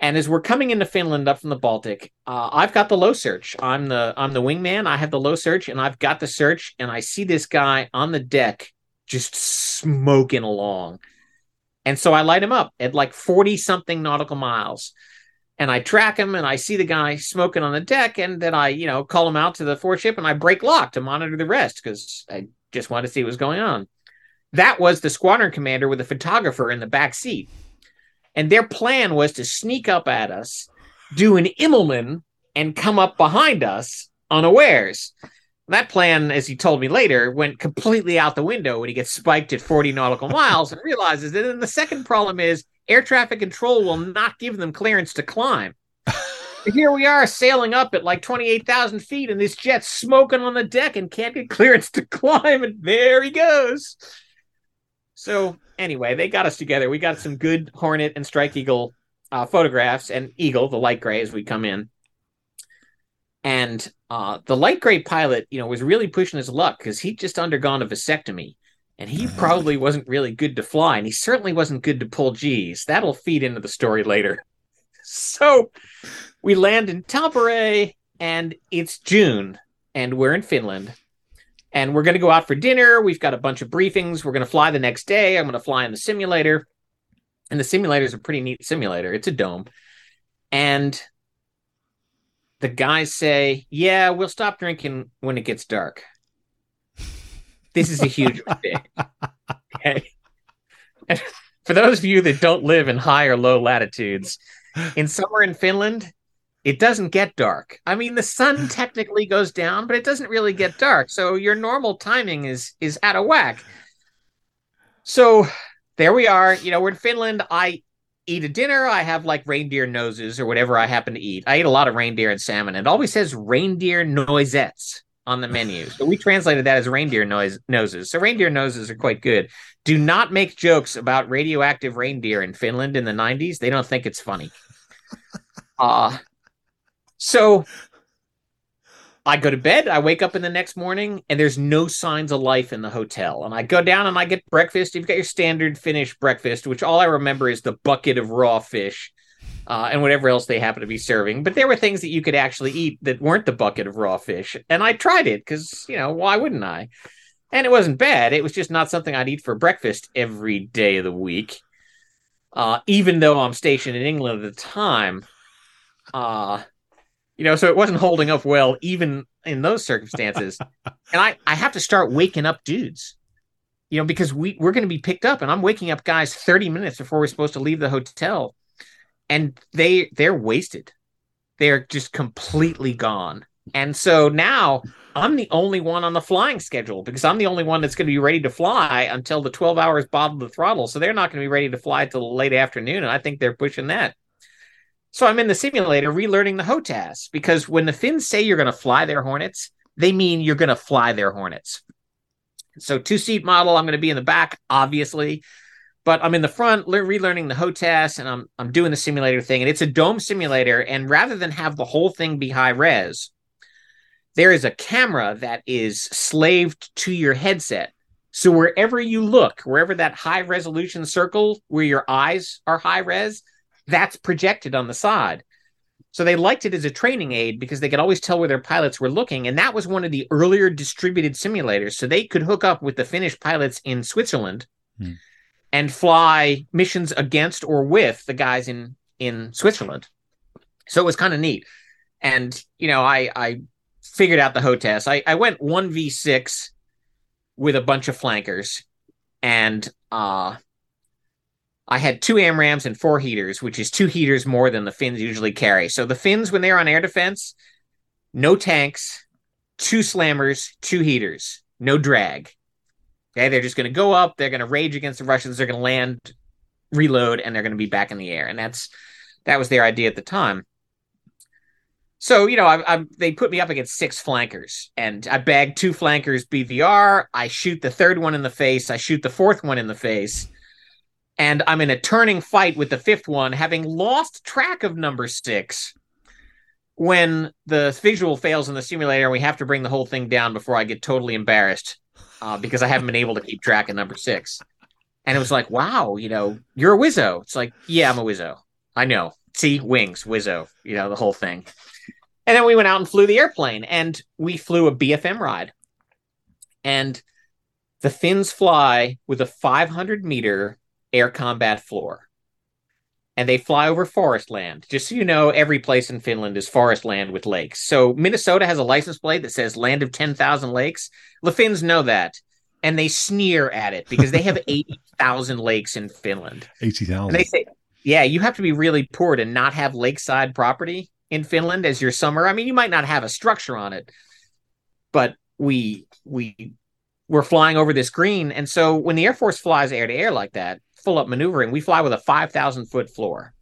Speaker 2: And as we're coming into Finland up from the Baltic, uh, I've got the low search. I'm the I'm the wingman. I have the low search, and I've got the search, and I see this guy on the deck just smoking along and so I light him up at like 40 something nautical miles. And I track him and I see the guy smoking on the deck. And then I, you know, call him out to the four-ship and I break lock to monitor the rest because I just wanted to see what was going on. That was the squadron commander with a photographer in the back seat. And their plan was to sneak up at us, do an Immelmann, and come up behind us unawares. That plan, as he told me later, went completely out the window when he gets spiked at 40 nautical miles and realizes that then the second problem is air traffic control will not give them clearance to climb. Here we are sailing up at like 28,000 feet, and this jet's smoking on the deck and can't get clearance to climb. And there he goes. So, anyway, they got us together. We got some good Hornet and Strike Eagle uh, photographs, and Eagle, the light gray, as we come in. And uh, the light gray pilot, you know, was really pushing his luck because he'd just undergone a vasectomy and he probably wasn't really good to fly. And he certainly wasn't good to pull G's. That'll feed into the story later. So we land in Tampere and it's June and we're in Finland and we're going to go out for dinner. We've got a bunch of briefings. We're going to fly the next day. I'm going to fly in the simulator. And the simulator is a pretty neat simulator. It's a dome. And the guys say, "Yeah, we'll stop drinking when it gets dark." This is a huge mistake. Okay. And for those of you that don't live in high or low latitudes, in summer in Finland, it doesn't get dark. I mean, the sun technically goes down, but it doesn't really get dark. So your normal timing is is out of whack. So there we are. You know, we're in Finland. I eat a dinner, I have like reindeer noses or whatever I happen to eat. I eat a lot of reindeer and salmon. It always says reindeer noisettes on the menu. So we translated that as reindeer noise noses. So reindeer noses are quite good. Do not make jokes about radioactive reindeer in Finland in the 90s. They don't think it's funny. Uh so I go to bed, I wake up in the next morning, and there's no signs of life in the hotel. And I go down and I get breakfast. You've got your standard Finnish breakfast, which all I remember is the bucket of raw fish uh, and whatever else they happen to be serving. But there were things that you could actually eat that weren't the bucket of raw fish. And I tried it because, you know, why wouldn't I? And it wasn't bad. It was just not something I'd eat for breakfast every day of the week. Uh, even though I'm stationed in England at the time. Uh, you know, so it wasn't holding up well even in those circumstances. and I, I have to start waking up dudes, you know, because we, we're going to be picked up and I'm waking up guys 30 minutes before we're supposed to leave the hotel. And they, they're wasted. They're just completely gone. And so now I'm the only one on the flying schedule because I'm the only one that's going to be ready to fly until the 12 hours bottom of the throttle. So they're not going to be ready to fly till late afternoon. And I think they're pushing that. So I'm in the simulator relearning the HOTAS because when the Finns say you're going to fly their Hornets, they mean you're going to fly their Hornets. So two seat model, I'm going to be in the back, obviously, but I'm in the front le- relearning the HOTAS and I'm I'm doing the simulator thing, and it's a dome simulator. And rather than have the whole thing be high res, there is a camera that is slaved to your headset. So wherever you look, wherever that high resolution circle where your eyes are high res, that's projected on the side. So they liked it as a training aid because they could always tell where their pilots were looking. And that was one of the earlier distributed simulators. So they could hook up with the Finnish pilots in Switzerland hmm. and fly missions against or with the guys in, in Switzerland. So it was kind of neat. And, you know, I, I figured out the HOTAS. I, I went 1v6 with a bunch of flankers, and uh, I had two AMRAAMs and four heaters, which is two heaters more than the Finns usually carry. So the Finns, when they're on air defense, no tanks, two slammers, two heaters, no drag. Okay, they're just going to go up. They're going to rage against the Russians. They're going to land, reload, and they're going to be back in the air. And that's that was their idea at the time. So you know, I, I, they put me up against six flankers, and I bag two flankers BVR. I shoot the third one in the face. I shoot the fourth one in the face, and I'm in a turning fight with the fifth one, having lost track of number six. When the visual fails in the simulator, and we have to bring the whole thing down before I get totally embarrassed uh, because I haven't been able to keep track of number six. And it was like, wow, you know, you're a Wizzo. It's like, yeah, I'm a Wizzo. I know. See, wings, Wizzo, you know, the whole thing. And then we went out and flew the airplane and we flew a BFM ride. And the Finns fly with a 500 meter air combat floor. And they fly over forest land. Just so you know, every place in Finland is forest land with lakes. So Minnesota has a license plate that says land of 10,000 lakes. The Finns know that. And they sneer at it because they have 80,000 lakes in Finland.
Speaker 1: 80,000.
Speaker 2: They say, yeah, you have to be really poor to not have lakeside property in Finland as your summer. I mean, you might not have a structure on it, but we we we're flying over this green, and so when the Air Force flies air to air like that, full up maneuvering, we fly with a five thousand foot floor.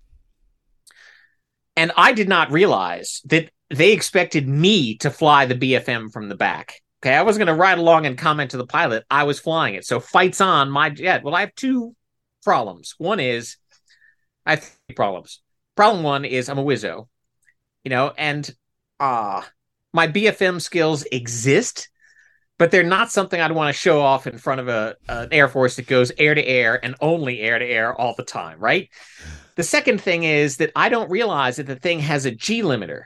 Speaker 2: And I did not realize that they expected me to fly the BFM from the back. Okay, I was going to ride along and comment to the pilot. I was flying it. So fights on my jet. Well, I have two problems. One is I have three problems. Problem one is I'm a wizzo you know, and uh my BFM skills exist, but they're not something I'd want to show off in front of a an Air Force that goes air to air and only air to air all the time, right? The second thing is that I don't realize that the thing has a G limiter.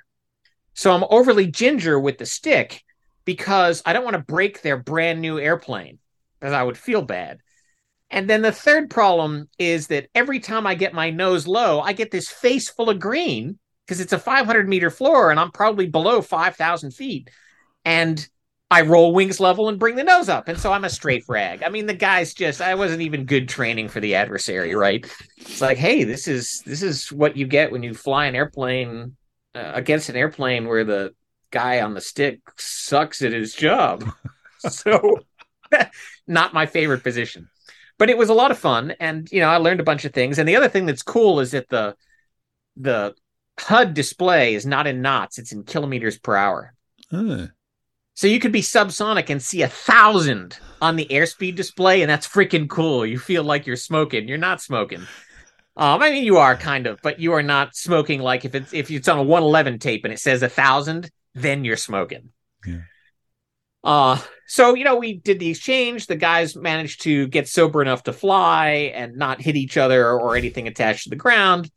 Speaker 2: So I'm overly ginger with the stick because I don't want to break their brand new airplane, because I would feel bad. And then the third problem is that every time I get my nose low, I get this face full of green because it's a 500 meter floor and I'm probably below 5,000 feet. And I roll wings level and bring the nose up. And so I'm a straight frag. I mean, the guy's just, I wasn't even good training for the adversary, right? It's like, hey, this is, this is what you get when you fly an airplane uh, against an airplane where the guy on the stick sucks at his job. so, not my favorite position. But it was a lot of fun. And, you know, I learned a bunch of things. And the other thing that's cool is that the, the HUD display is not in knots, it's in kilometers per hour. So you could be subsonic and see a thousand on the airspeed display, and that's freaking cool. You feel like you're smoking. You're not smoking. Um, I mean, you are kind of, but you are not smoking like if it's if it's on a 111 tape and it says a thousand, then you're smoking.
Speaker 1: Yeah.
Speaker 2: Uh, so you know, we did the exchange. The guys managed to get sober enough to fly and not hit each other or anything attached to the ground.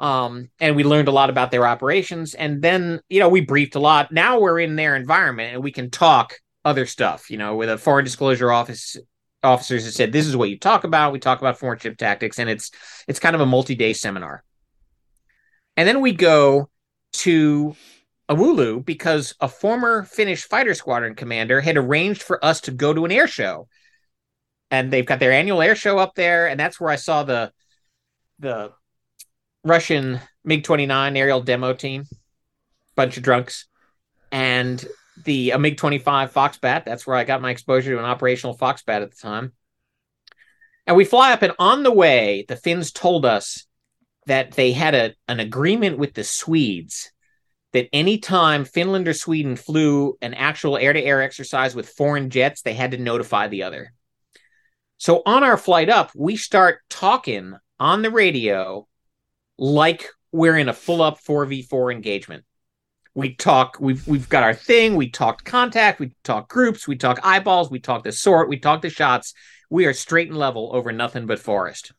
Speaker 2: Um, and we learned a lot about their operations. And then, you know, we briefed a lot. Now we're in their environment and we can talk other stuff, you know, with a foreign disclosure office officers that said, this is what you talk about. We talk about foreign ship tactics, and it's it's kind of a multi-day seminar. And then we go to Oulu because a former Finnish fighter squadron commander had arranged for us to go to an air show. And they've got their annual air show up there, and that's where I saw the the Russian MiG 29 aerial demo team, bunch of drunks, and the MiG 25 Foxbat. That's where I got my exposure to an operational Foxbat at the time. And we fly up, and on the way, the Finns told us that they had a, an agreement with the Swedes that anytime Finland or Sweden flew an actual air to air exercise with foreign jets, they had to notify the other. So on our flight up, we start talking on the radio like we're in a full up 4v4 engagement. We talk, we've we've got our thing, we talked contact, we talk groups, we talk eyeballs, we talk the sort, we talk the shots. We are straight and level over nothing but forest.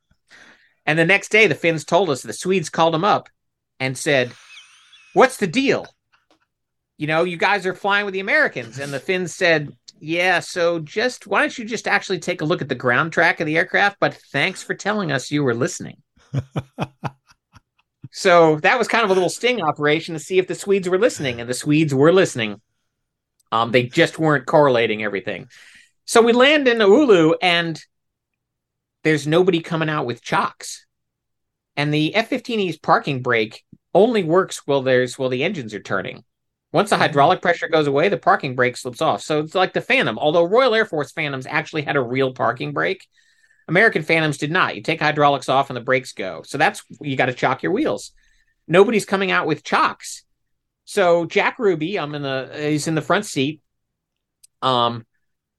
Speaker 2: And the next day the Finns told us the Swedes called them up and said, What's the deal? You know, you guys are flying with the Americans. And the Finns said, Yeah, so just why don't you just actually take a look at the ground track of the aircraft? But thanks for telling us you were listening. So that was kind of a little sting operation to see if the Swedes were listening, and the Swedes were listening. Um, they just weren't correlating everything. So we land in Oulu, and there's nobody coming out with chocks. And the F-15E's parking brake only works while there's while the engines are turning. Once the hydraulic pressure goes away, the parking brake slips off. So it's like the Phantom. Although Royal Air Force Phantoms actually had a real parking brake, American Phantoms did not. You take hydraulics off and the brakes go. So that's you got to chock your wheels. Nobody's coming out with chocks. So Jack Ruby, I'm in the he's in the front seat. Um,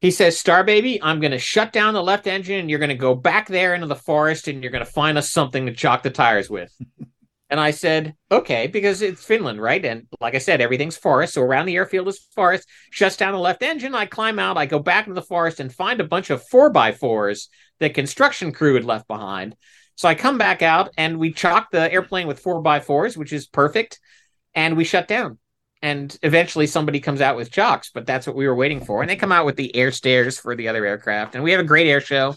Speaker 2: he says, Star Baby, I'm going to shut down the left engine and you're going to go back there into the forest and you're going to find us something to chock the tires with. And I said, okay, because it's Finland, right? And like I said, everything's forest. So around the airfield is forest. Shuts down the left engine. I climb out. I go back into the forest and find a bunch of four by fours that construction crew had left behind. So I come back out and we chock the airplane with four by fours, which is perfect. And we shut down and eventually somebody comes out with chocks, but that's what we were waiting for. And they come out with the air stairs for the other aircraft, and we have a great air show.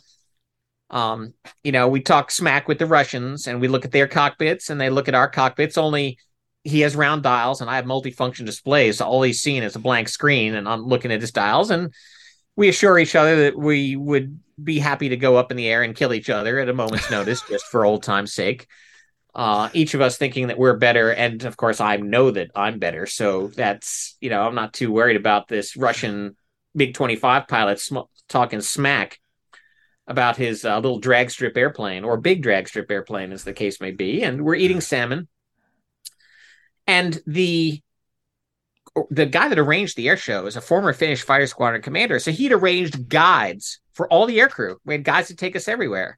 Speaker 2: Um, you know, we talk smack with the Russians, and we look at their cockpits, and they look at our cockpits. Only he has round dials, and I have multifunction displays. So all he's seeing is a blank screen, and I'm looking at his dials, and we assure each other that we would be happy to go up in the air and kill each other at a moment's notice, just for old time's sake uh, each of us thinking that we're better. And of course, I know that I'm better. So that's, you know, I'm not too worried about this Russian MiG 25 pilot sm- talking smack about his uh, little drag strip airplane or big drag strip airplane, as the case may be. And we're eating salmon. And the the guy that arranged the air show is a former Finnish fighter squadron commander. So he'd arranged guides for all the aircrew. We had guys to take us everywhere.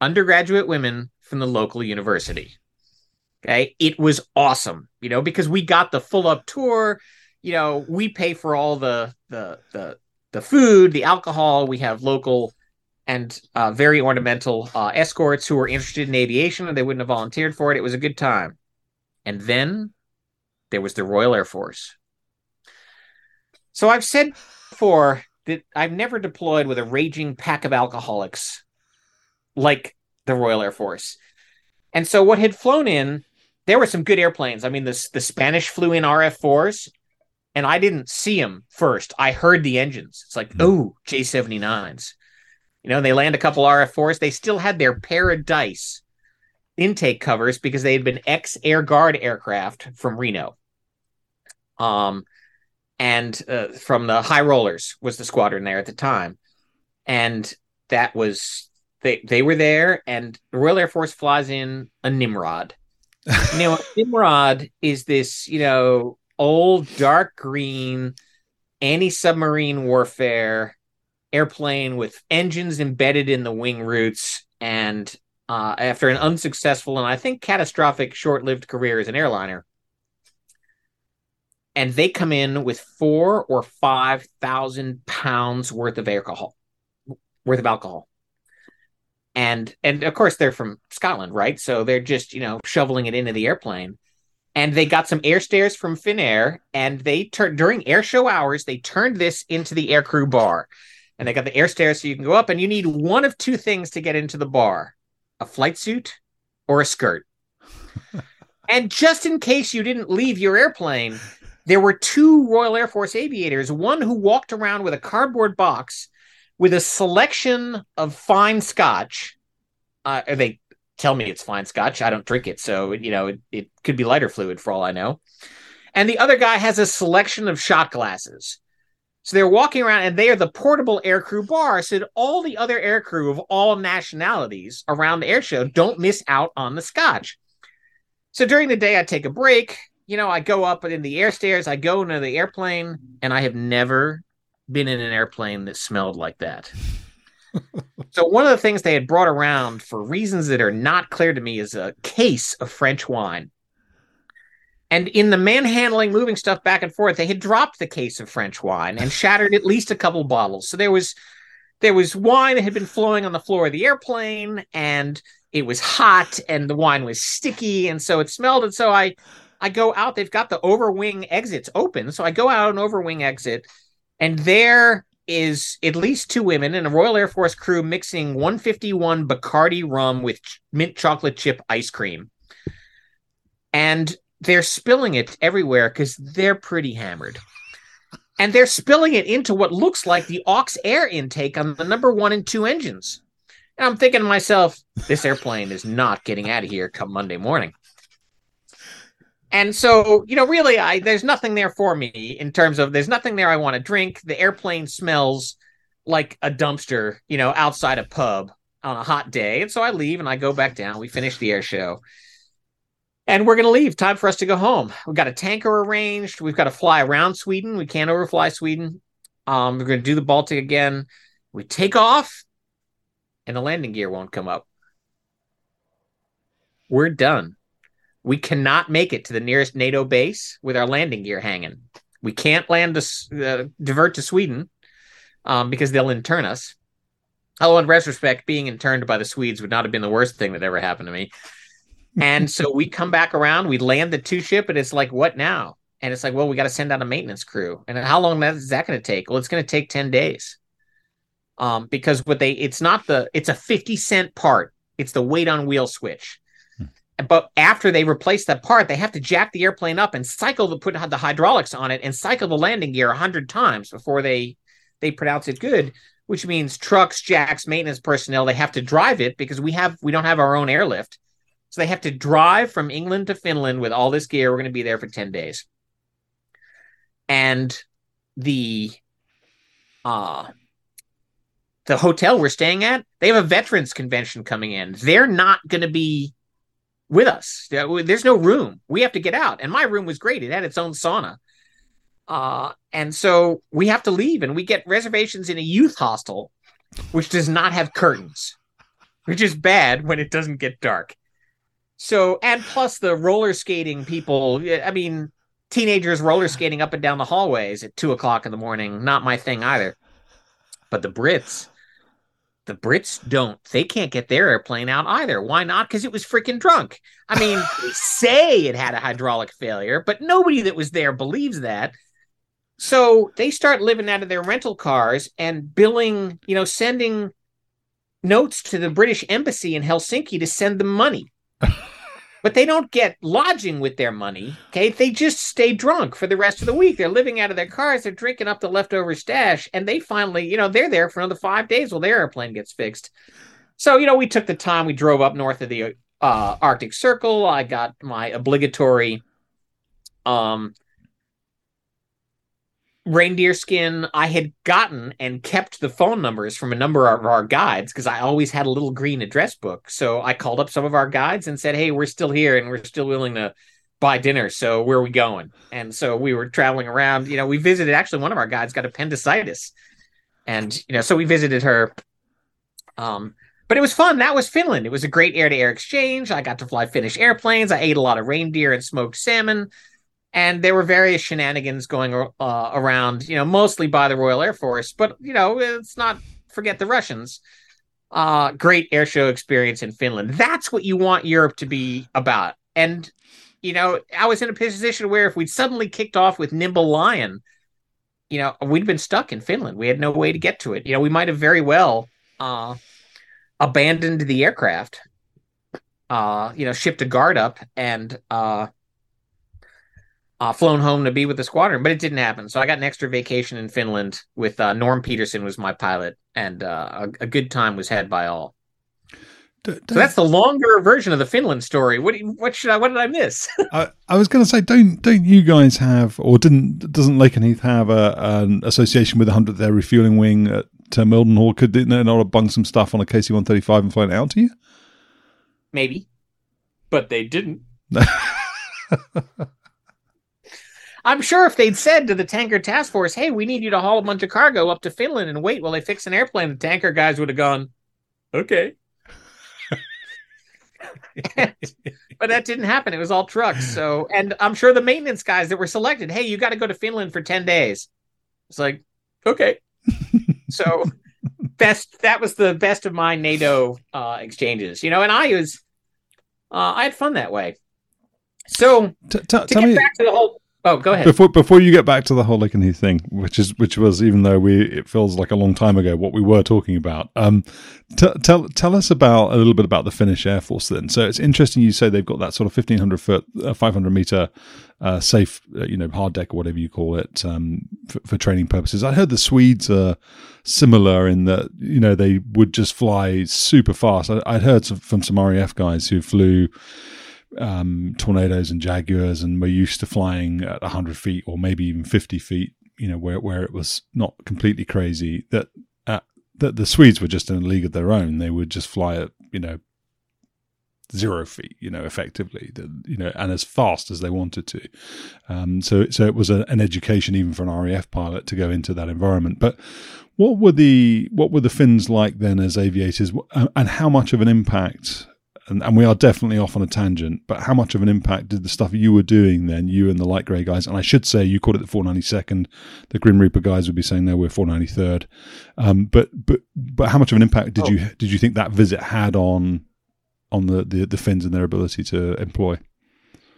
Speaker 2: Undergraduate women from the local university. Okay. It was awesome, you know, because we got the full up tour. You know, we pay for all the the the the food, the alcohol. We have local and uh, very ornamental uh, escorts who were interested in aviation and they wouldn't have volunteered for it. It was a good time. And then there was the Royal Air Force. So I've said before that I've never deployed with a raging pack of alcoholics like the Royal Air Force. And so what had flown in, there were some good airplanes. I mean, the, the Spanish flew in RF 4s, and I didn't see them first. I heard the engines. It's like, oh, J 79s. You know, they land a couple RF 4s. They still had their Paradise intake covers because they had been ex Air Guard aircraft from Reno. Um, and uh, from the High Rollers was the squadron there at the time. And that was they they were there, and the Royal Air Force flies in a Nimrod. you know, Nimrod is this you know old dark green anti submarine warfare airplane with engines embedded in the wing roots and uh, after an unsuccessful and I think catastrophic short lived career as an airliner. And they come in with four or five thousand pounds worth of alcohol, worth of alcohol and and of course they're from Scotland, right? So they're just you know shoveling it into the airplane. And they got some air stairs from Finnair, and they turned during air show hours. They turned this into the aircrew bar, and they got the air stairs so you can go up. And you need one of two things to get into the bar: a flight suit or a skirt. and just in case you didn't leave your airplane, there were two Royal Air Force aviators. One who walked around with a cardboard box with a selection of fine scotch. Uh, they tell me it's fine scotch. I don't drink it, so you know it, it could be lighter fluid for all I know. And the other guy has a selection of shot glasses. So they're walking around, and they are the portable aircrew bar. So that all the other aircrew of all nationalities around the air show don't miss out on the scotch. So during the day, I take a break. You know, I go up in the air stairs. I go into the airplane, and I have never been in an airplane that smelled like that. so one of the things they had brought around for reasons that are not clear to me is a case of French wine. And in the manhandling, moving stuff back and forth, they had dropped the case of French wine and shattered at least a couple bottles. So there was there was wine that had been flowing on the floor of the airplane, and it was hot, and the wine was sticky, and so it smelled. And so I I go out. They've got the overwing exits open, so I go out an overwing exit and there is at least two women and a Royal Air Force crew mixing 151 Bacardi rum with mint chocolate chip ice cream. And they're spilling it everywhere because they're pretty hammered. and they're spilling it into what looks like the aux air intake on the number one and two engines. And I'm thinking to myself, this airplane is not getting out of here come Monday morning. And so, you know, really, I there's nothing there for me in terms of there's nothing there I want to drink. The airplane smells like a dumpster, you know, outside a pub on a hot day. And so I leave and I go back down. We finish the air show. And we're going to leave. Time for us to go home. We've got a tanker arranged. We've got to fly around Sweden. We can't overfly Sweden. Um, we're going to do the Baltic again. We take off, and the landing gear won't come up. We're done. We cannot make it to the nearest NATO base with our landing gear hanging. We can't land to uh, divert to Sweden um, because they'll intern us. Although, in retrospect, being interned by the Swedes would not have been the worst thing that ever happened to me. And so we come back around, we land the two ship, and it's like, what now? And it's like, well, we got to send out a maintenance crew. And how long is that going to take? Well, it's going to take 10 days. Um, because what they, it's not the, it's a 50 cent part. It's the weight on wheel switch. But after they replace that part, they have to jack the airplane up and cycle the, put the hydraulics on it and cycle the landing gear a hundred times before they, they pronounce it good, which means trucks, jacks, maintenance personnel, they have to drive it because we have, we don't have our own airlift so they have to drive from England to Finland with all this gear. We're going to be there for 10 days. And the uh the hotel we're staying at, they have a veterans convention coming in. They're not going to be with us. There's no room. We have to get out. And my room was great. It had its own sauna. Uh, and so we have to leave and we get reservations in a youth hostel, which does not have curtains, which is bad when it doesn't get dark. So, and plus the roller skating people, I mean, teenagers roller skating up and down the hallways at two o'clock in the morning, not my thing either. But the Brits, the Brits don't, they can't get their airplane out either. Why not? Because it was freaking drunk. I mean, they say it had a hydraulic failure, but nobody that was there believes that. So they start living out of their rental cars and billing, you know, sending notes to the British embassy in Helsinki to send them money but they don't get lodging with their money. Okay. They just stay drunk for the rest of the week. They're living out of their cars. They're drinking up the leftover stash. And they finally, you know, they're there for another five days while their airplane gets fixed. So, you know, we took the time. We drove up north of the uh, Arctic Circle. I got my obligatory um, reindeer skin i had gotten and kept the phone numbers from a number of our guides because i always had a little green address book. So i called up some of our guides and said hey we're still here and we're still willing to buy dinner. So where are we going? And so we were traveling around. You know we visited actually one of our guides got appendicitis. And you know so we visited her. Um but it was fun. That was finland. It was a great air-to-air exchange. I got to fly finnish airplanes. I ate a lot of reindeer and smoked salmon and there were various shenanigans going uh, around, you know, mostly by the Royal Air Force, but you know, it's not forget the Russians. Uh, great air show experience in Finland. That's what you want Europe to be about. And you know, I was in a position where if we'd suddenly kicked off with Nimble Lion, you know, we'd been stuck in Finland. We had no way to get to it. You know, we might have very well uh, abandoned the aircraft, uh, you know, shipped a guard up and uh, uh, flown home to be with the squadron, but it didn't happen. So I got an extra vacation in Finland with uh, Norm Peterson was my pilot, and uh, a, a, good time was had by all. D- so that's the longer version of the Finland story. What you, what should I? What did I miss?
Speaker 1: I, I, was going to say, don't don't you guys have, or didn't doesn't Lakenheath have a, an association with the hundredth Air Refueling Wing at uh, Mildenhall? Could they not have bung some stuff on a KC one thirty five and flown it out to you?
Speaker 2: Maybe, but they didn't. I'm sure if they'd said to the tanker task force, "Hey, we need you to haul a bunch of cargo up to Finland and wait while they fix an airplane," the tanker guys would have gone, "Okay." but that didn't happen. It was all trucks. So, and I'm sure the maintenance guys that were selected, "Hey, you got to go to Finland for 10 days." It's like, "Okay." so, best that was the best of my NATO uh, exchanges, you know, and I was uh, I had fun that way. So,
Speaker 1: t- t-
Speaker 2: to get
Speaker 1: me,
Speaker 2: back to the whole Oh, go ahead.
Speaker 1: Before before you get back to the whole Lakenheath thing, which is which was even though we it feels like a long time ago what we were talking about. Um, t- tell tell us about a little bit about the Finnish Air Force then. So it's interesting you say they've got that sort of fifteen hundred foot, uh, five hundred meter uh, safe, uh, you know, hard deck or whatever you call it um, for, for training purposes. I heard the Swedes are similar in that you know they would just fly super fast. I, I'd heard some, from some RAF guys who flew um, tornadoes and jaguars and were used to flying at 100 feet or maybe even 50 feet you know where, where it was not completely crazy that uh, that the swedes were just in a league of their own. They would just fly at you know zero feet you know effectively you know and as fast as they wanted to. Um, so so it was a, an education even for an raf pilot to go into that environment. But what were the what were the finns like then as aviators? And how much of an impact and, and we are definitely off on a tangent, but how much of an impact did the stuff you were doing then, you and the light grey guys, and I should say you called it the 492nd, the Grim Reaper guys would be saying no, we're 493rd. Um, but but but how much of an impact did oh. you did you think that visit had on on the, the the Finns and their ability to employ?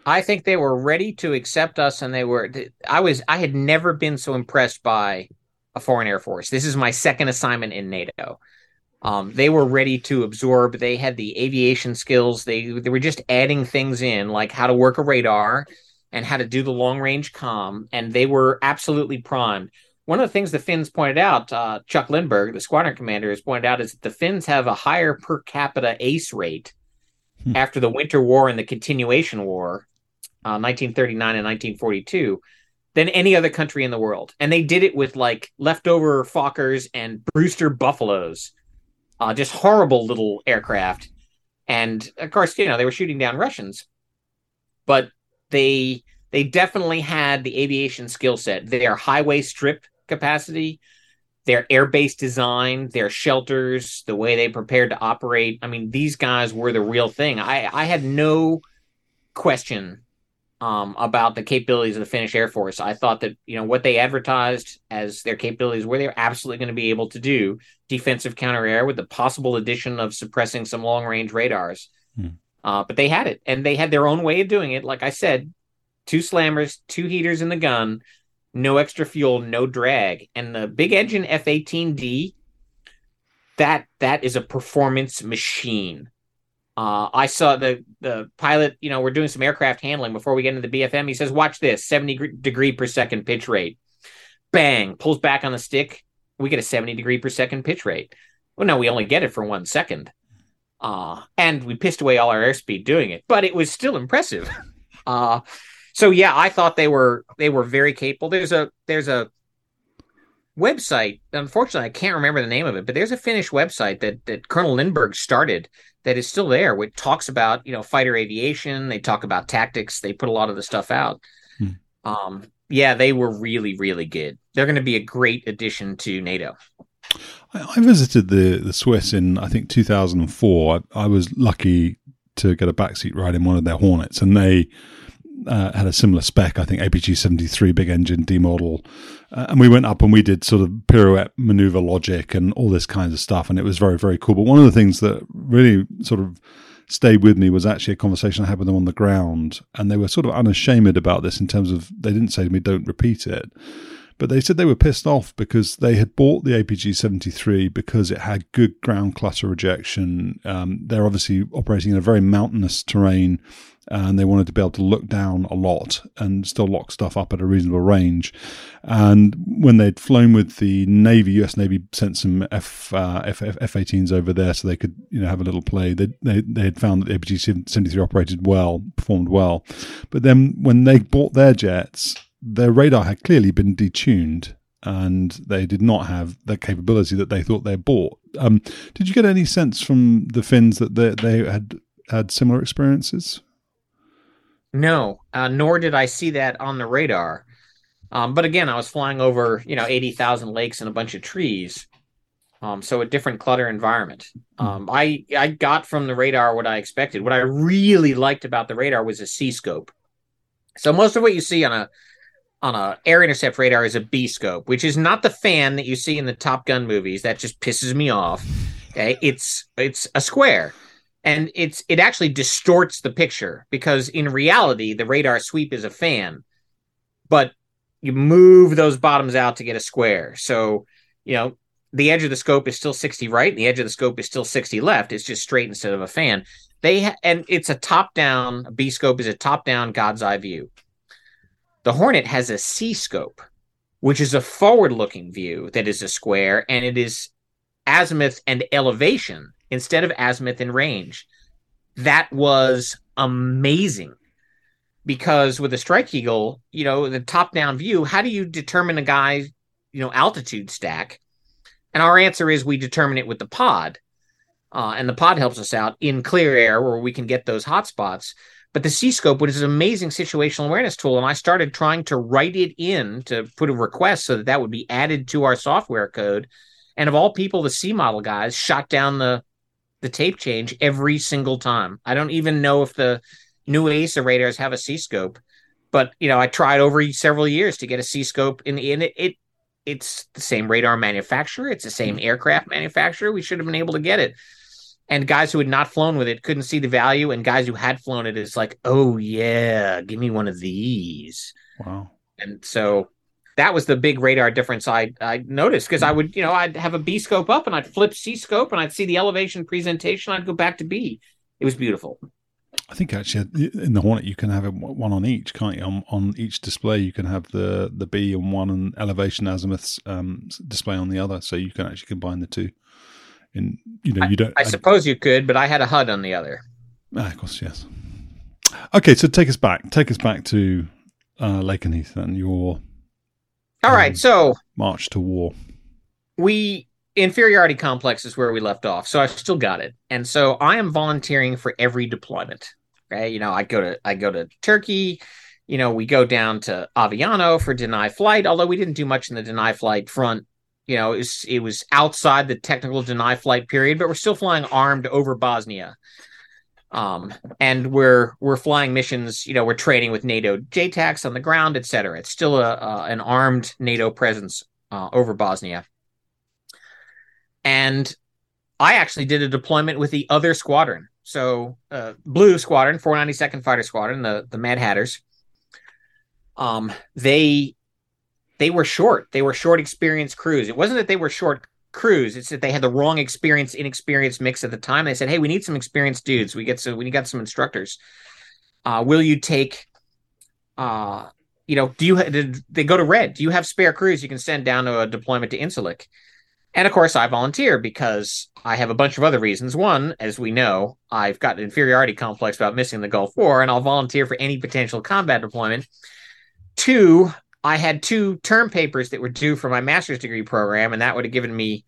Speaker 2: I think they were ready to accept us, and they were. I was. I had never been so impressed by a foreign air force. This is my second assignment in NATO. Um, they were ready to absorb. They had the aviation skills. They they were just adding things in, like how to work a radar and how to do the long range com, and they were absolutely primed. One of the things the Finns pointed out, uh, Chuck Lindberg, the squadron commander, has pointed out, is that the Finns have a higher per capita ACE rate hmm. after the Winter War and the Continuation War, uh, 1939 and 1942 than any other country in the world. And they did it with like leftover Fokkers and Brewster Buffaloes uh, just horrible little aircraft. And of course, you know, they were shooting down Russians, but they they definitely had the aviation skill set. Their highway strip capacity, their airbase design, their shelters, the way they prepared to operate. I mean, these guys were the real thing. I, I had no question um, about the capabilities of the Finnish Air Force. I thought that you know what they advertised as their capabilities were they're absolutely going to be able to do defensive counter air with the possible addition of suppressing some long range radars. Hmm. Uh, but they had it, and they had their own way of doing it. Like I said, two slammers, two heaters in the gun, no extra fuel, no drag, and the big engine F eighteen D. That that is a performance machine. Uh, I saw the the pilot. You know, we're doing some aircraft handling before we get into the BFM. He says, "Watch this: seventy degree per second pitch rate." Bang! Pulls back on the stick. We get a seventy degree per second pitch rate. Well, no, we only get it for one second. Uh, and we pissed away all our airspeed doing it, but it was still impressive. Uh, so yeah, I thought they were they were very capable. There's a there's a website. Unfortunately, I can't remember the name of it, but there's a Finnish website that that Colonel Lindberg started that is still there, which talks about you know fighter aviation. They talk about tactics. They put a lot of the stuff out. Hmm. Um, yeah, they were really really good. They're going to be a great addition to NATO.
Speaker 1: I, visited the the Swiss in I think 2004. I, I was lucky to get a backseat ride in one of their Hornets, and they uh, had a similar spec, I think APG 73 big engine D model. Uh, and we went up and we did sort of pirouette maneuver logic and all this kinds of stuff. And it was very, very cool. But one of the things that really sort of stayed with me was actually a conversation I had with them on the ground. And they were sort of unashamed about this in terms of they didn't say to me, don't repeat it. But they said they were pissed off because they had bought the APG 73 because it had good ground clutter rejection. Um, they're obviously operating in a very mountainous terrain and they wanted to be able to look down a lot and still lock stuff up at a reasonable range. And when they'd flown with the Navy, US Navy sent some F uh, F, F, F-18s over there so they could you know have a little play. They they they had found that the APG 73 operated well, performed well, but then when they bought their jets, their radar had clearly been detuned and they did not have the capability that they thought they bought. Um, did you get any sense from the Finns that they, they had had similar experiences?
Speaker 2: No, uh, nor did I see that on the radar. Um, but again, I was flying over, you know, 80,000 lakes and a bunch of trees. Um, so a different clutter environment. Hmm. Um, I, I got from the radar what I expected. What I really liked about the radar was a C scope. So most of what you see on a, on a air intercept radar is a B scope, which is not the fan that you see in the Top Gun movies. That just pisses me off. Okay. It's, it's a square and it's it actually distorts the picture because in reality the radar sweep is a fan but you move those bottoms out to get a square. So, you know, the edge of the scope is still 60 right, and the edge of the scope is still 60 left. It's just straight instead of a fan. They ha- and it's a top down. b scope is a top down God's eye view. The Hornet has a C scope, which is a forward looking view that is a square, and it is azimuth and elevation instead of azimuth and range. That was amazing because with a strike eagle, you know, the top down view, how do you determine a guy's, you know, altitude stack? And our answer is we determine it with the pod. Uh, and the pod helps us out in clear air where we can get those hot spots. But the C scope, which is an amazing situational awareness tool, and I started trying to write it in to put a request so that that would be added to our software code. And of all people, the C model guys shot down the the tape change every single time. I don't even know if the new AESA radars have a C scope, but you know, I tried over several years to get a C scope in the in it, it it's the same radar manufacturer, it's the same
Speaker 1: Mm-hmm.
Speaker 2: aircraft manufacturer. We should have been able to get it. And guys who had not flown with it couldn't see the value, and guys who had flown it is like, oh yeah, give me one of these.
Speaker 1: Wow.
Speaker 2: And so that was the big radar difference I I noticed because I would, you know, I'd have a B scope up and I'd flip C scope and I'd see the elevation presentation. I'd go back to B. It was beautiful.
Speaker 1: I think actually in the Hornet you can have one on each, can't you? On, on each display you can have the the B on one and elevation azimuths um, display on the other, so you can actually combine the two. In you know you don't.
Speaker 2: I suppose you could, but I had a HUD on the other.
Speaker 1: Ah, of course, yes. Okay, so take us back. Take us back to uh, Lakenheath and your
Speaker 2: All right,
Speaker 1: Um,
Speaker 2: so
Speaker 1: march to war.
Speaker 2: we inferiority complex is where we left off so i've still got it. And so i am volunteering for every deployment okay? You know i go to i go to turkey. You know we go down to aviano for deny flight although we didn't do much in the deny flight front. You know it was, it was outside the technical deny flight period but we're still flying armed over bosnia um and we're we're flying missions you know we're training with nato jtacs on the ground et cetera it's still a, a an armed nato presence uh, over bosnia and I actually did a deployment with the other squadron. So, uh, Blue Squadron, 492nd Fighter Squadron, the the Mad Hatters. Um, they they were short. They were short experienced crews. It wasn't that they were short crews. It's that they had the wrong experience inexperienced mix at the time. They said, "Hey, we need some experienced dudes. We get so we got some instructors. Uh, will you take?" Uh, you know, do you did they go to red? Do you have spare crews you can send down to a deployment to Incirlik? And of course, I volunteer because I have a bunch of other reasons. One, as we know, I've got an inferiority complex about missing the Gulf War, and I'll volunteer for any potential combat deployment. Two, I had two term papers that were due for my master's degree program, and that would have given me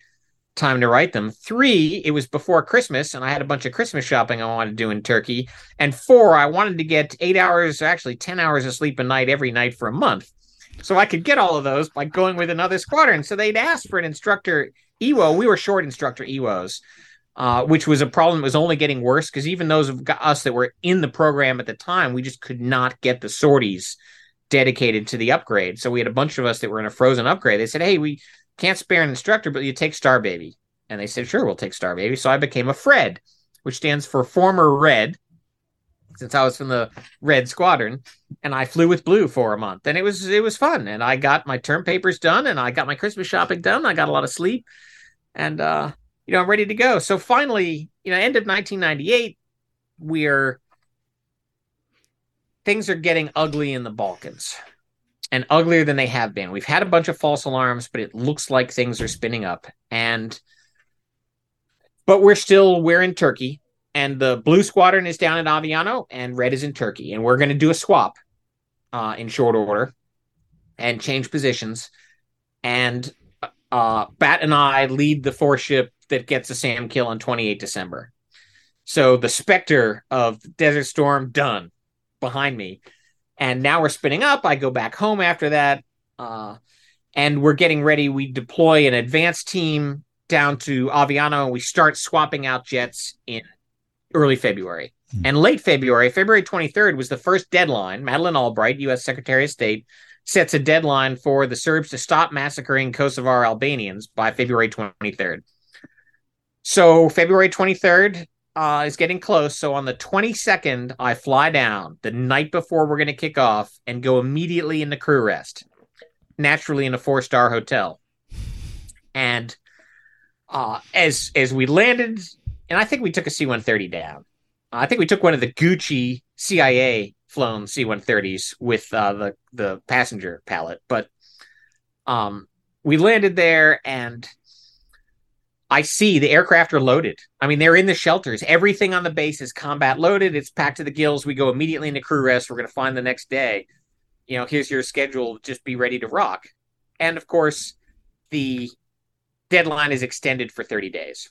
Speaker 2: time to write them. Three, it was before Christmas, and I had a bunch of Christmas shopping I wanted to do in Turkey. And four, I wanted to get eight hours, actually 10 hours of sleep a night every night for a month. So I could get all of those by going with another squadron. So they'd asked for an instructor EWO. We were short instructor EWOs, uh, which was a problem. that was only getting worse because even those of us that were in the program at the time, we just could not get the sorties dedicated to the upgrade. So we had a bunch of us that were in a frozen upgrade. They said, "Hey, we can't spare an instructor, but you take Star Baby." And they said, "Sure, we'll take Star Baby." So I became a Fred, which stands for former Red, since I was from the Red Squadron, and I flew with Blue for a month, and it was it was fun. And I got my term papers done, and I got my Christmas shopping done. I got a lot of sleep, and uh, you know I'm ready to go. So finally, you know, end of 1998, we're things are getting ugly in the Balkans. And uglier than they have been. We've had a bunch of false alarms, but it looks like things are spinning up. And but we're still we're in Turkey and the blue squadron is down in Aviano and red is in Turkey. And we're going to do a swap uh, in short order and change positions. And uh, Bat and I lead the four ship that gets a SAM kill on 28 December. So the specter of Desert Storm done behind me. And now we're spinning up. I go back home after that. Uh, and we're getting ready. We deploy an advanced team down to Aviano and we start swapping out jets in early February.
Speaker 1: Hmm.
Speaker 2: And late February, February 23rd was the first deadline. Madeleine Albright, U.S. Secretary of State, sets a deadline for the Serbs to stop massacring Kosovar Albanians by February 23rd. So, February 23rd, uh, is getting close. So on the 22nd, I fly down the night before we're going to kick off and go immediately into crew rest, naturally in a four star hotel. And uh, as as we landed, and I think we took a C 130 down. I think we took one of the Gucci CIA flown C 130s with uh, the the passenger pallet, but um, we landed there and I see the aircraft are loaded. I mean, they're in the shelters. Everything on the base is combat loaded. It's packed to the gills. We go immediately into crew rest. We're going to find the next day. You know, here's your schedule. Just be ready to rock. And of course, the deadline is extended for 30 days.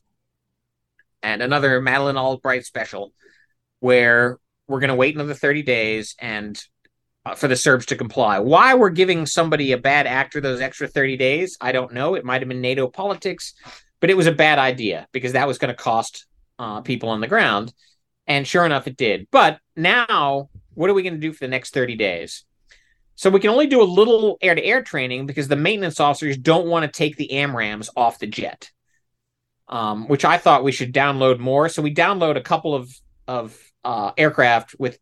Speaker 2: And another Madeleine Albright special where we're going to wait another 30 days and uh, for the Serbs to comply. Why we're giving somebody a bad actor those extra 30 days, I don't know. It might have been NATO politics but it was a bad idea because that was going to cost uh, people on the ground. And sure enough, it did. But now, what are we going to do for the next 30 days? So we can only do a little air to air training because the maintenance officers don't want to take the AMRAAMs off the jet, um, which I thought we should download more. So we download a couple of, of uh, aircraft with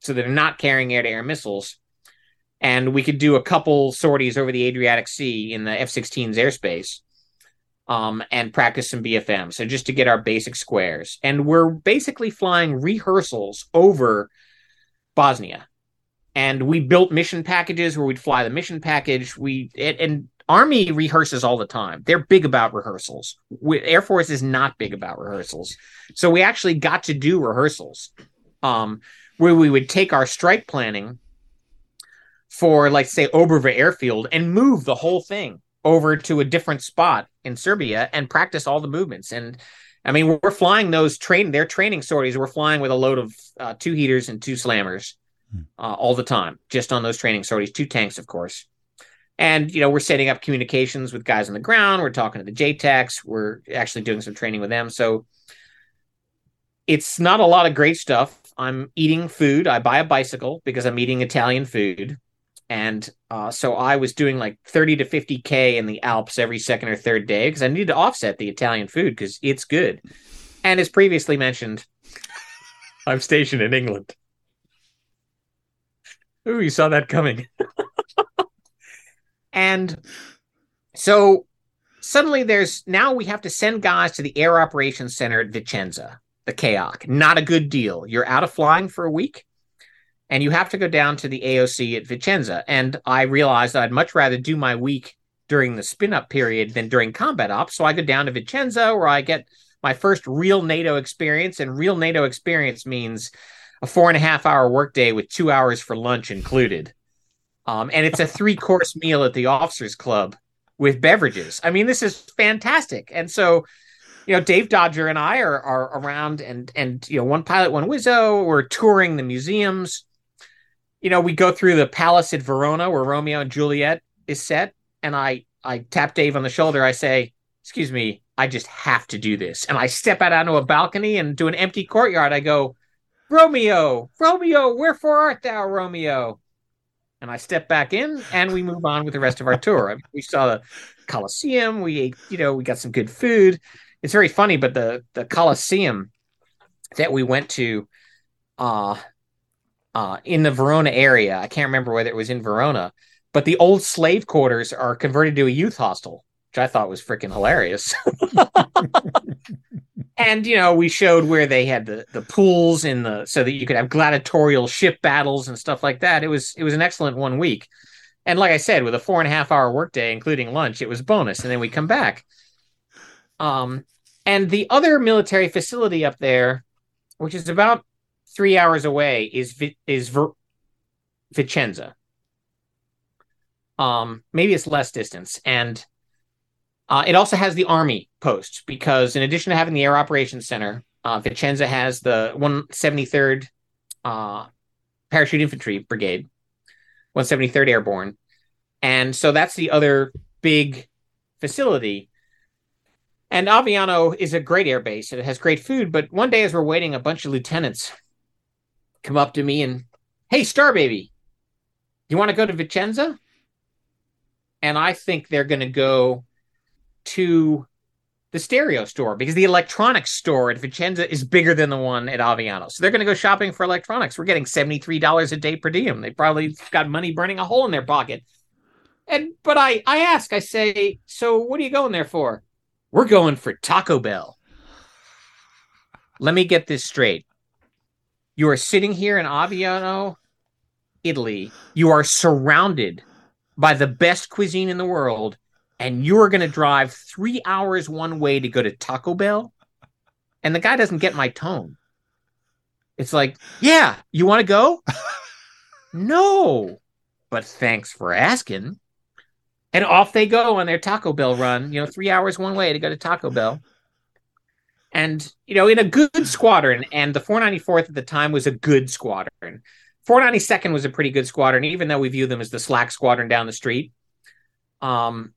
Speaker 2: so they're not carrying air to air missiles. And we could do a couple sorties over the Adriatic Sea in the F 16's airspace um, and practice some BFM. So just to get our basic squares. And we're basically flying rehearsals over Bosnia. And we built mission packages where we'd fly the mission package. We it, and Army rehearses all the time. They're big about rehearsals. We, Air Force is not big about rehearsals. So we actually got to do rehearsals um, where we would take our strike planning for, like, say, Oberva Airfield and move the whole thing over to a different spot in Serbia and practice all the movements. And I mean, we're flying those train their training sorties. We're flying with a load of uh, two heaters and two slammers hmm. uh, all the time, just on those training sorties. Two tanks, of course. And you know, we're setting up communications with guys on the ground. We're talking to the JTACs. We're actually doing some training with them. So it's not a lot of great stuff. I'm eating food. I buy a bicycle because I'm eating Italian food and uh, so I was doing like 30 to 50k in the Alps every second or third day because I needed to offset the Italian food because it's good. And as previously mentioned, I'm stationed in England. Ooh, you saw that coming. and so suddenly there's now we have to send guys to the Air Operations Center at Vicenza, the CAOC. Not a good deal. You're out of flying for a week and you have to go down to the AOC at Vicenza. And I realized that I'd much rather do my week during the spin up period than during combat ops. So I go down to Vicenza where I get my first real NATO experience. And real NATO experience means a four and a half hour workday with two hours for lunch included. Um, and it's a three course meal at the officers club with beverages. I mean, this is fantastic. And so, you know, Dave Dodger and I are, are around and, and, you know, one pilot, one Wizzo, we're touring the museums you know, we go through the palace at Verona where Romeo and Juliet is set, and I I tap Dave on the shoulder. I say, "Excuse me, I just have to do this." And I step out onto a balcony and do an empty courtyard. I go, "Romeo, Romeo, wherefore art thou, Romeo?" And I step back in, and we move on with the rest of our tour. I mean, we saw the Colosseum. We ate, you know, we got some good food. It's very funny, but the the Colosseum that we went to, uh, uh, in the Verona area. I can't remember whether it was in Verona, but the old slave quarters are converted to a youth hostel, which I thought was freaking hilarious. and you know, we showed where they had the the pools in the so that you could have gladiatorial ship battles and stuff like that. It was it was an excellent one week. And like I said, with a four and a half hour workday, including lunch, it was bonus. And then we come back. Um, and the other military facility up there, which is about three hours away is is Ver- Vicenza. Um, maybe it's less distance, and uh, it also has the army post because in addition to having the air operations center, uh, Vicenza has the 173rd uh, Parachute Infantry Brigade, 173rd Airborne, and so that's the other big facility. And Aviano is a great air base it has great food. But one day, as we're waiting, a bunch of lieutenants come up to me and, hey, Star Baby, you want to go to Vicenza? And I think they're going to go to the stereo store because the electronics store at Vicenza is bigger than the one at Aviano. So they're going to go shopping for electronics. We're getting $73 a day per diem. They probably got money burning a hole in their pocket. And but I I ask, I say, so what are you going there for? We're going for Taco Bell. Let me get this straight. You are sitting here in Aviano, Italy. You are surrounded by the best cuisine in the world, and you are going to drive three hours one way to go to Taco Bell. And the guy doesn't get my tone. It's like, yeah, you want to go? no, but thanks for asking. And off they go on their Taco Bell run, you know, three hours one way to go to Taco Bell. And, you know, in a good squadron, and the 494th at the time was a good squadron. 492nd was a pretty good squadron, even though we view them as the slack squadron down the street. Um,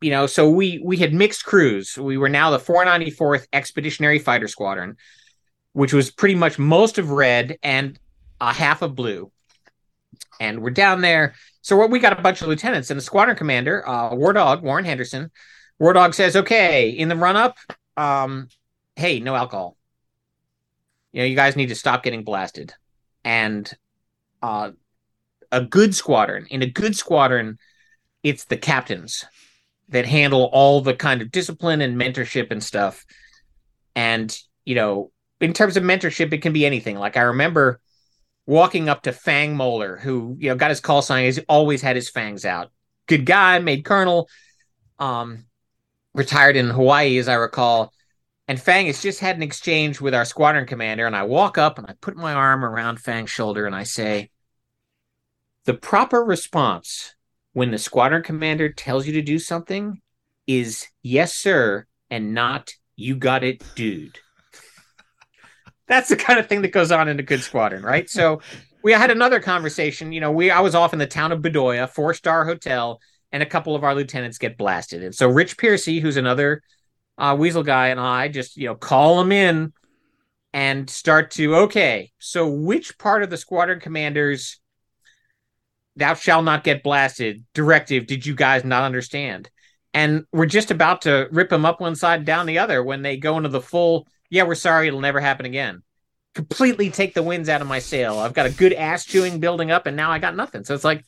Speaker 2: you know, so we we had mixed crews. We were now the 494th Expeditionary Fighter Squadron, which was pretty much most of red and a half of blue. And we're down there. So what we got a bunch of lieutenants and the squadron commander, uh, War Dog Warren Henderson. War Dog says, "Okay, in the run up, um, hey, no alcohol. You know, you guys need to stop getting blasted." And uh, a good squadron in a good squadron, it's the captains that handle all the kind of discipline and mentorship and stuff. And, you know, in terms of mentorship, it can be anything. Like I remember walking up to Fang Moeller, who, you know, got his call sign, he's always had his fangs out. Good guy, made colonel, um, retired in Hawaii, as I recall. And Fang has just had an exchange with our squadron commander. And I walk up and I put my arm around Fang's shoulder and I say, the proper response when the squadron commander tells you to do something is yes, sir, and not you got it, dude. That's the kind of thing that goes on in a good squadron, right? So we had another conversation. You know, we I was off in the town of Budoia, four star hotel, and a couple of our lieutenants get blasted. And so Rich Piercy, who's another uh, Weasel guy, and I just you know call him in and start to okay. So which part of the squadron commanders thou shalt not get blasted? Directive did you guys not understand? And we're just about to rip them up one side down the other when they go into the full yeah we're sorry it'll never happen again. Completely take the winds out of my sail. I've got a good ass chewing building up and now i got nothing. So it's like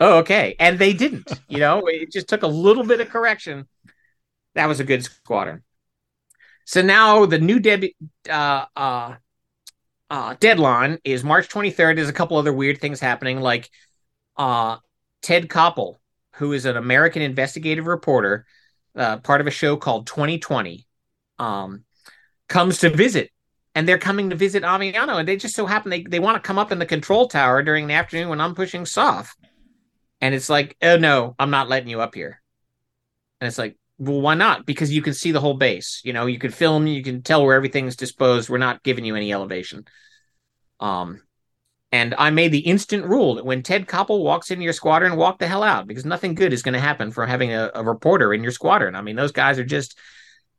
Speaker 2: oh okay. And they didn't you know? It just took a little bit of correction that was a good squadron so now the new deb uh uh uh, deadline is March 23rd. There's a couple other weird things happening, like uh, Ted Koppel, who is an American investigative reporter, uh, part of a show called 2020, um, comes to visit. And they're coming to visit Aviano, and they just so happen they, they want to come up in the control tower during the afternoon when I'm pushing soft. And it's like, oh no, I'm not letting you up here. And it's like, well, why not? Because you can see the whole base. You know, you can film, you can tell where everything's disposed. We're not giving you any elevation. Um, and I made the instant rule that when Ted Koppel walks into your squadron, walk the hell out because nothing good is going to happen from having a, a, reporter in your squadron. I mean, those guys are just,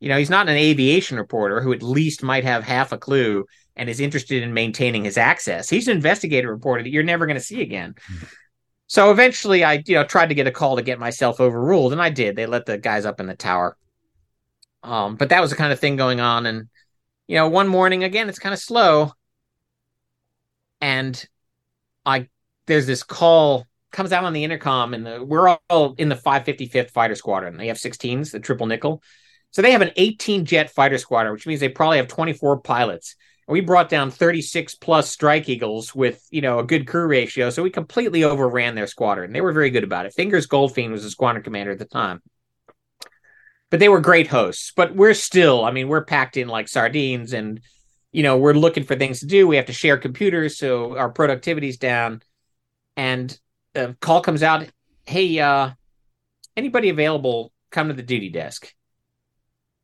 Speaker 2: you know, he's not an aviation reporter who at least might have half a clue and is interested in maintaining his access. He's an investigative reporter that you're never going to see again. So eventually, I you know tried to get a call to get myself overruled, and I did. They let the guys up in the tower. Um, but that was the kind of thing going on, and you know, one morning again, it's kind of slow, and I there's this call comes out on the intercom, and the, we're all in the 555th Fighter Squadron. They have 16s, the triple nickel, so they have an 18 jet fighter squadron, which means they probably have 24 pilots we brought down 36 plus strike eagles with you know a good crew ratio so we completely overran their squadron they were very good about it. Fingers goldfein was the squadron commander at the time. But they were great hosts but we're still i mean we're packed in like sardines and you know we're looking for things to do. We have to share computers so our productivity's down. And a call comes out hey uh anybody available? Come to the duty desk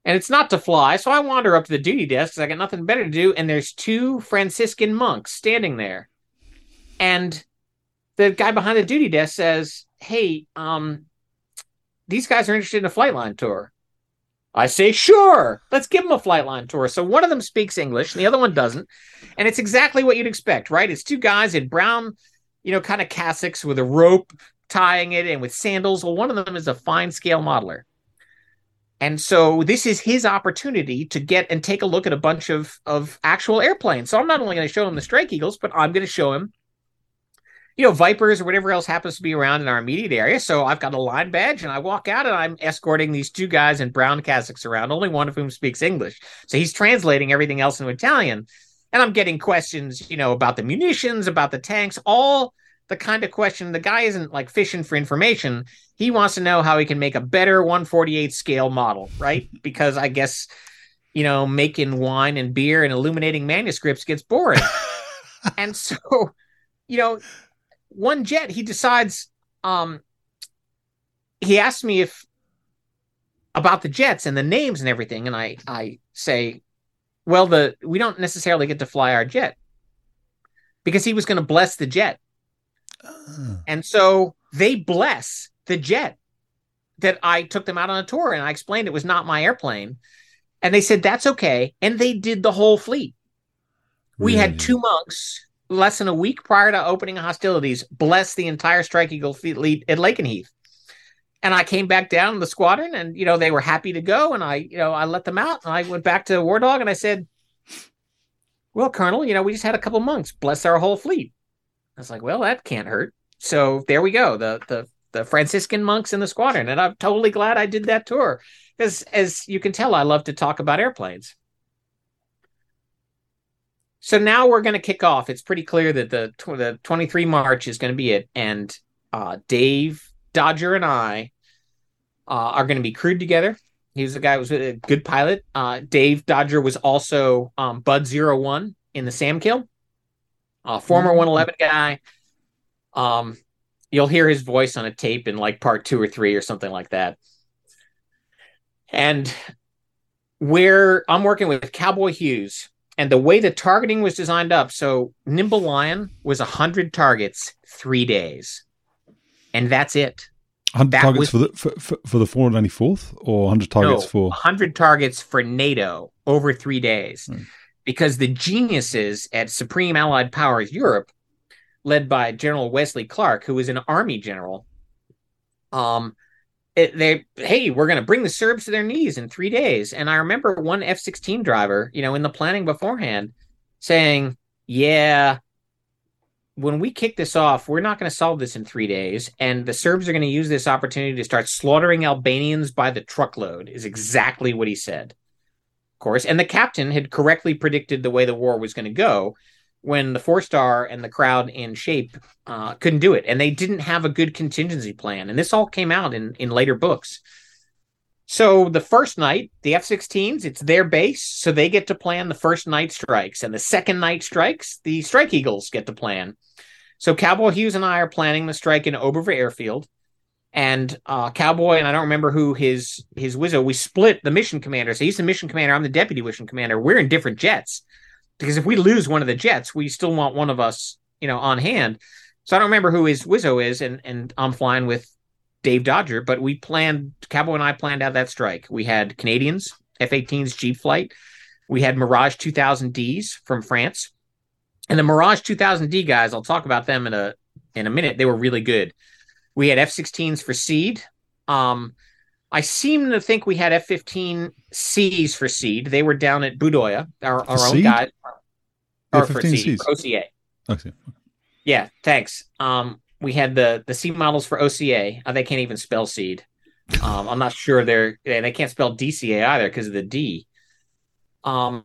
Speaker 2: and it's not to fly. So I wander up to the duty desk because I got nothing better to do. And there's two Franciscan monks standing there. And the guy behind the duty desk says, Hey, um, these guys are interested in a flight line tour. I say, sure, let's give them a flight line tour. So one of them speaks English and the other one doesn't. And it's exactly what you'd expect, right? It's two guys in brown, you know, kind of cassocks with a rope tying it and with sandals. Well, one of them is a fine scale modeler And so this is his opportunity to get and take a look at a bunch of of actual airplanes. So I'm not only going to show him the Strike Eagles, but I'm going to show him, you know, Vipers or whatever else happens to be around in our immediate area. So I've got a line badge, and I walk out, and I'm escorting these two guys in brown cassocks around, only one of whom speaks English. So he's translating everything else into Italian, and I'm getting questions, you know, about the munitions, about the tanks, all the kind of question the guy isn't like fishing for information he wants to know how he can make a better 148 scale model right? Because i guess you know making wine and beer and illuminating manuscripts gets boring. And so you know one jet he decides um he asked me if about the jets and the names and everything. And i i say well the we don't necessarily get to fly our jet because he was going to bless the jet. And so they bless the jet that I took them out on a tour and I explained it was not my airplane. And they said, that's okay. And they did the whole fleet. We had two monks less than a week prior to opening hostilities bless the entire Strike Eagle fleet at Lakenheath. And I came back down the squadron and, you know, they were happy to go. And I, you know, I let them out and I went back to War Dog and I said, well, Colonel, you know, we just had a couple monks bless our whole fleet. I was like, well, that can't hurt. So there we go. The the the Franciscan monks in the squadron, and I'm totally glad I did that tour because, as you can tell, I love to talk about airplanes. So now we're going to kick off. It's pretty clear that the the 23 March is going to be it, and uh, Dave Dodger and I uh, are going to be crewed together. He was a guy who was a good pilot. Uh, Dave Dodger was also um, Bud Zero One in the Sam Kill a former mm-hmm. 111 guy. Um, you'll hear his voice on a tape in like part two or three or something like that. And where I'm working with Cowboy Hughes, and the way the targeting was designed up, so Nimble Lion was hundred targets, three days, and that's it.
Speaker 1: 100 that targets was, for the for, for, for the 494th or 100 targets
Speaker 2: no,
Speaker 1: for
Speaker 2: 100 targets for NATO over 3 days. Hmm because the geniuses at Supreme Allied Powers Europe, led by General Wesley Clark, who was an army general, um, it, they hey, we're going to bring the Serbs to their knees in three days. And I remember one F sixteen driver, you know, in the planning beforehand, saying, "Yeah." When we kick this off, we're not going to solve this in three days. And the Serbs are going to use this opportunity to start slaughtering Albanians by the truckload, is exactly what he said Of course, and the captain had correctly predicted the way the war was going to go when the four star and the crowd in shape uh, couldn't do it, and they didn't have a good contingency plan. And this all came out in in later books. So the first night, the F-16s, it's their base, so they get to plan the first night strikes, and the second night strikes, the Strike Eagles get to plan. So Cowboy Hughes and I are planning the strike in Oberver Airfield and uh, Cowboy, and I don't remember who his his Wizzo. We split the mission commander. So he's the mission commander. I'm the deputy mission commander. We're in different jets because if we lose one of the jets, we still want one of us, you know, on hand. So I don't remember who his Wizzo is, and and I'm flying with Dave Dodger. But we planned Cowboy and I planned out that strike. We had Canadians, F-18s, Jeep flight. We had Mirage 2000Ds from France, and the Mirage 2000D guys. I'll talk about them in a in a minute. They were really good. We had F-16s for SEAD. Um, I seem to think we had F-15Cs for SEAD. They were down at Budoia, our, our own guys. Or for SEAD, for OCA. Okay. Yeah, thanks. Um, we had the the C models for OCA. Uh, they can't even spell SEAD. Um, I'm not sure they're they can't spell DCA either because of the D. Um,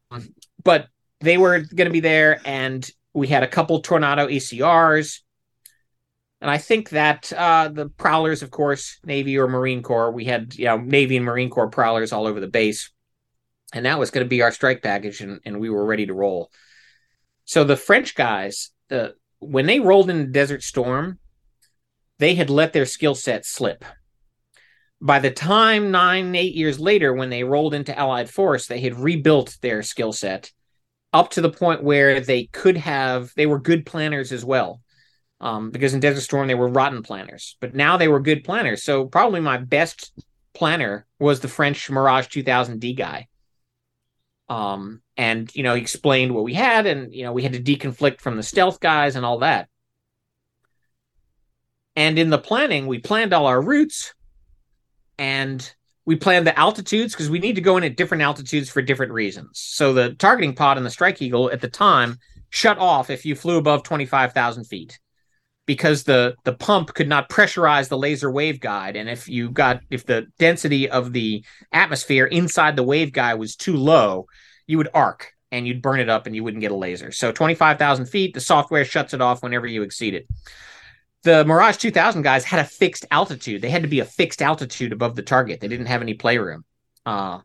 Speaker 2: but they were going to be there, and we had a couple Tornado ECRs. And I think that uh, the prowlers, of course, Navy or Marine Corps, we had you know Navy and Marine Corps prowlers all over the base, and that was going to be our strike package, and, and we were ready to roll. So the French guys, the when they rolled in Desert Storm, they had let their skill set slip. By the time nine, eight years later, when they rolled into Allied Force, they had rebuilt their skill set up to the point where they could have, they were good planners as well um, because in Desert Storm they were rotten planners, but now they were good planners. So probably my best planner was the French Mirage 2000D guy. Um, and you know he explained what we had, and you know we had to deconflict from the stealth guys and all that. And in the planning, we planned all our routes, and we planned the altitudes because we need to go in at different altitudes for different reasons. So the targeting pod and the Strike Eagle at the time shut off if you flew above 25,000 feet because the the pump could not pressurize the laser waveguide. And if you got if the density of the atmosphere inside the waveguide was too low you would arc and you'd burn it up and you wouldn't get a laser. So 25,000 feet the software shuts it off whenever you exceed it. The Mirage 2000 guys had a fixed altitude. They had to be a fixed altitude above the target. They didn't have any playroom. Uh,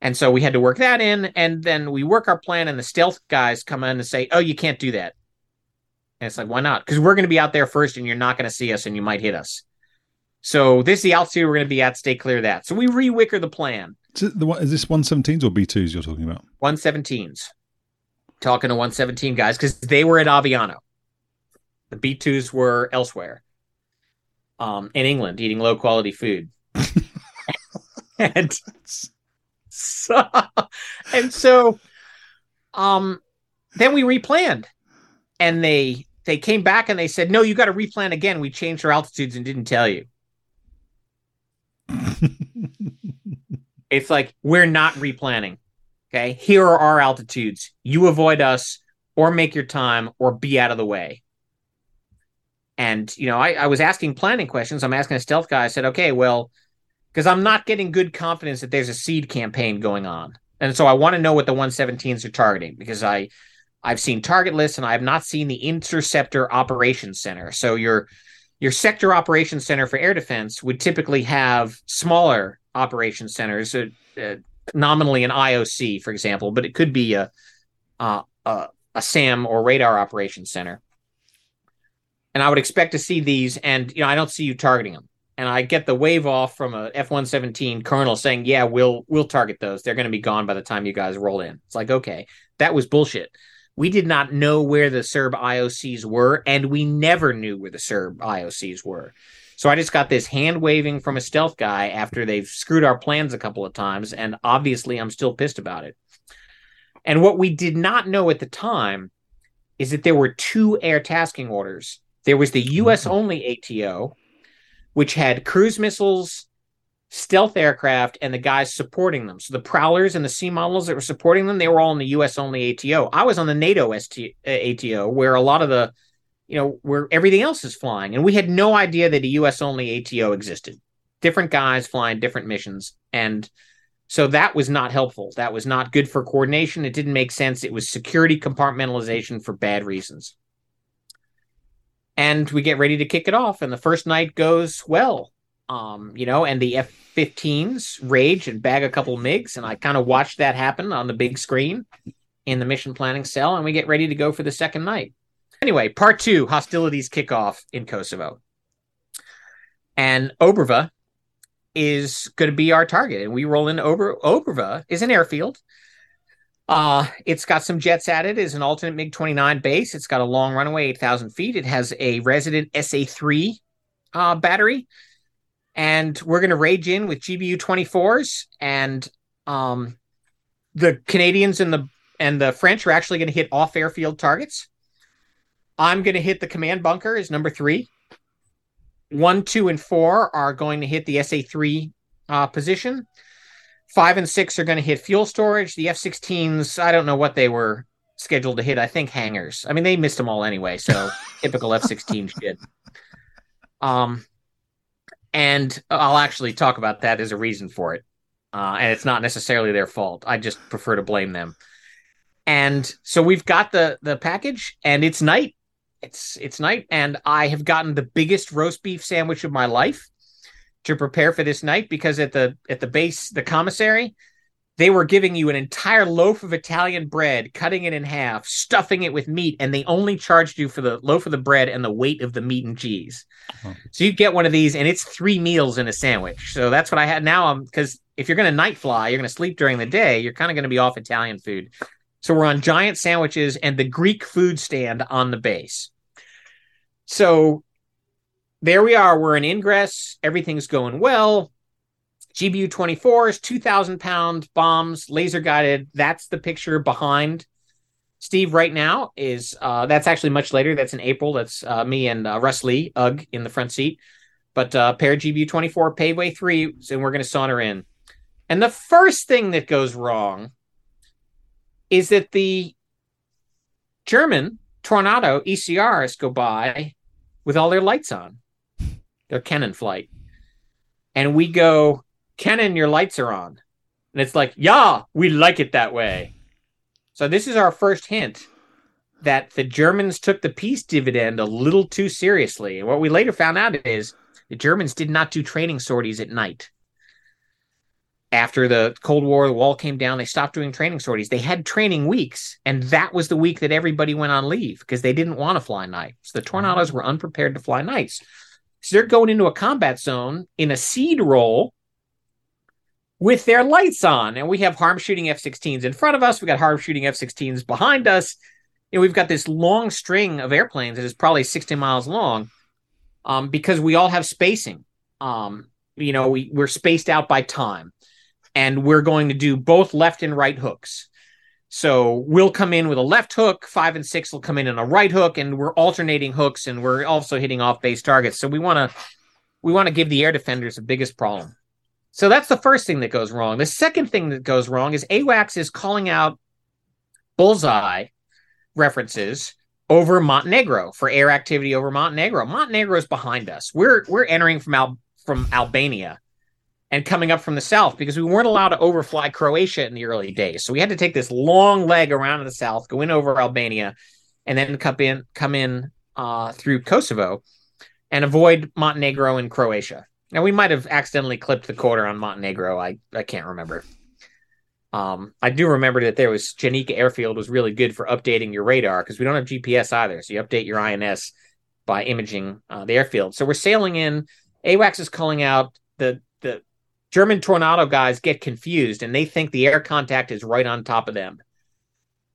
Speaker 2: and so we had to work that in. And then we work our plan and the stealth guys come in and say oh you can't do that and it's like, why not? Because we're going to be out there first and you're not going to see us and you might hit us. So this is the altitude we're going to be at. Stay clear of that. So we re-wicker the plan.
Speaker 1: Is, the, is this 117s or B2s you're talking about?
Speaker 2: 117s. Talking to 117 guys because they were at Aviano. The B2s were elsewhere. Um, in England, eating low quality food. and so, and so, um, then we replanned, and they they came back and they said, "No, you got to replan again. We changed our altitudes and didn't tell you." it's like we're not replanning. Okay, here are our altitudes. You avoid us, or make your time, or be out of the way. And you know, I, I was asking planning questions. I'm asking a stealth guy. I said, "Okay, well." because I'm not getting good confidence that there's a SEAD campaign going on. And so I want to know what the 117s are targeting because I I've seen target lists and I have not seen the interceptor operations center. So your your sector operations center for air defense would typically have smaller operations centers, uh, uh, nominally an IOC, for example, but it could be a uh, a, a SAM or radar operations center. And I would expect to see these, and you know, I don't see you targeting them and I get the wave off from a F one seventeen colonel saying, "Yeah, we'll we'll target those. They're going to be gone by the time you guys roll in." It's like, okay, that was bullshit. We did not know where the Serb IOCs were, and we never knew where the Serb IOCs were. So I just got this hand waving from a stealth guy after they've screwed our plans a couple of times, and obviously I'm still pissed about it. And what we did not know at the time is that there were two air tasking orders. There was the mm-hmm. US only ATO, which had cruise missiles, stealth aircraft, and the guys supporting them. So the Prowlers and the C models that were supporting them, they were all in the U.S. only ATO. I was on the NATO ST, uh, ATO, where a lot of the, you know, where everything else is flying, and we had no idea that a U.S. only ATO existed. Different guys flying different missions, and so that was not helpful. That was not good for coordination. It didn't make sense. It was security compartmentalization for bad reasons and we get ready to kick it off and the first night goes well um you know and the f-15s rage and bag a couple migs and i kind of watched that happen on the big screen in the mission planning cell and we get ready to go for the second night anyway part two hostilities kick off in kosovo and oberva is going to be our target and we roll in Ober- oberva is an airfield uh, it's got some jets at it. It's an alternate MiG 29 base. It's got a long runway, 8,000 feet. It has a resident SA 3 uh, battery. And we're going to rage in with GBU 24s. And um, the Canadians and the and the French are actually going to hit off airfield targets. I'm going to hit the command bunker as number three. One, two, and four are going to hit the SA 3 uh, position. Five and six are going to hit fuel storage. The F 16s, I don't know what they were scheduled to hit. I think hangars. I mean, they missed them all anyway. So typical F 16 shit. Um, and I'll actually talk about that as a reason for it. Uh, and it's not necessarily their fault. I just prefer to blame them. And so we've got the the package, and it's night. It's it's night, and I have gotten the biggest roast beef sandwich of my life to prepare for this night because at the at the base the commissary they were giving you an entire loaf of Italian bread, cutting it in half, stuffing it with meat, and they only charged you for the loaf of the bread and the weight of the meat and cheese. Oh. So you get one of these, and it's three meals in a sandwich. So that's what I had now. I'm because if you're going to night fly, you're going to sleep during the day. You're kind of going to be off Italian food. So we're on giant sandwiches and the Greek food stand on the base. So there we are. We're in ingress. Everything's going well. GBU 24s, 2,000 pound bombs, laser guided. That's the picture behind Steve right now. Is uh, that's actually much later. That's in April. That's uh, me and uh, Russ Lee, Ugg, in the front seat. But uh, pair GBU 24, paveway three, and we're going to saunter in. And the first thing that goes wrong is that the German Tornado ECRs go by with all their lights on, their Cannon flight. And we go, Cannon, your lights are on. And it's like, yeah, we like it that way. So this is our first hint that the Germans took the peace dividend a little too seriously. And what we later found out is the Germans did not do training sorties at night. After the Cold War, the wall came down, they stopped doing training sorties. They had training weeks, and that was the week that everybody went on leave because they didn't want to fly night. So the Tornadoes were unprepared to fly nights. So they're going into a combat zone in a SEAD role with their lights on. And we have HARM shooting F 16s in front of us. We got HARM shooting F 16s behind us. And we've got this long string of airplanes that is probably 60 miles long um, because we all have spacing. Um, you know, we, we're spaced out by time. And we're going to do both left and right hooks. So we'll come in with a left hook, five and six will come in on a right hook, and we're alternating hooks and we're also hitting off base targets. So we want to we want to give the air defenders the biggest problem. So that's the first thing that goes wrong. The second thing that goes wrong is AWACS is calling out bullseye references over Montenegro for air activity over Montenegro. Montenegro is behind us. We're we're entering from Al- from Albania and coming up from the south because we weren't allowed to overfly Croatia in the early days. So we had to take this long leg around the south, go in over Albania, and then come in come in uh, through Kosovo and avoid Montenegro and Croatia. Now we might have accidentally clipped the quarter on Montenegro. I I can't remember. Um, I do remember that there was Janica Airfield was really good for updating your radar because we don't have GPS either. So you update your INS by imaging uh, the airfield. So we're sailing in. AWACS is calling out the the German tornado guys get confused and they think the air contact is right on top of them.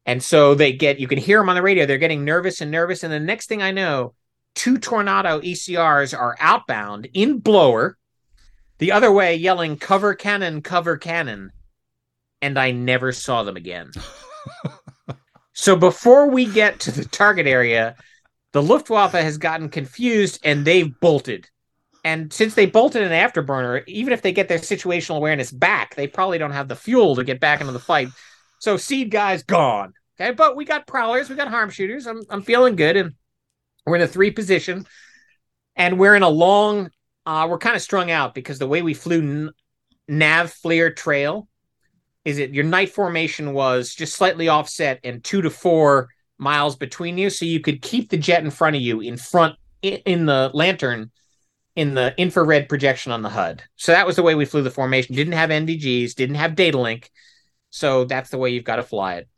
Speaker 2: And so they get, you can hear them on the radio. They're getting nervous and nervous. And the next thing I know, two tornado ECRs are outbound in blower, the other way yelling, cover cannon, cover cannon. And I never saw them again. so before we get to the target area, the Luftwaffe has gotten confused and they've bolted. And since they bolted an afterburner, even if they get their situational awareness back, they probably don't have the fuel to get back into the fight. So SEAD guys gone. Okay, but we got prowlers, we got HARM shooters. I'm I'm feeling good, and we're in a three position, and we're in a long. Uh, we're kind of strung out because the way we flew nav FLIR trail is it your night formation was just slightly offset and two to four miles between you, so you could keep the jet in front of you in front in, in the lantern in the infrared projection on the HUD. So that was the way we flew the formation. Didn't have NVGs, didn't have data link. So that's the way you've got to fly it.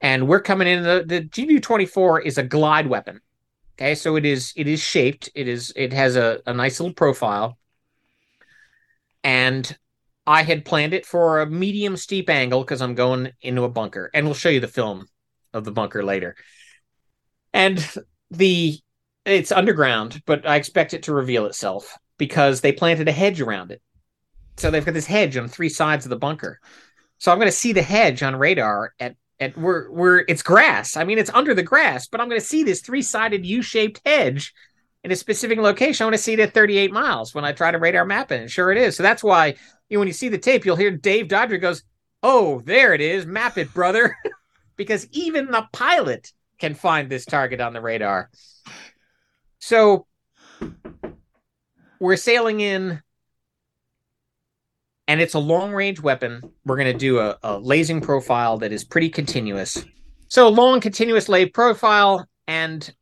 Speaker 2: And we're coming in the, the GBU 24 is a glide weapon. Okay, so it is it is shaped. It is it has a, a nice little profile. And I had planned it for a medium steep angle because I'm going into a bunker. And we'll show you the film of the bunker later. And the it's underground, but I expect it to reveal itself because they planted a hedge around it. So they've got this hedge on three sides of the bunker. So I'm going to see the hedge on radar at at where where it's grass. I mean, it's under the grass, but I'm going to see this three sided U shaped hedge in a specific location. I want to see it at 38 miles when I try to radar map it. And sure it is. So that's why you know, when you see the tape, you'll hear Dave Dodger goes, "Oh, there it is. Map it, brother," because even the pilot can find this target on the radar. So we're sailing in, and it's a long range weapon. We're going to do a, a lasing profile that is pretty continuous. So long, continuous lay profile, and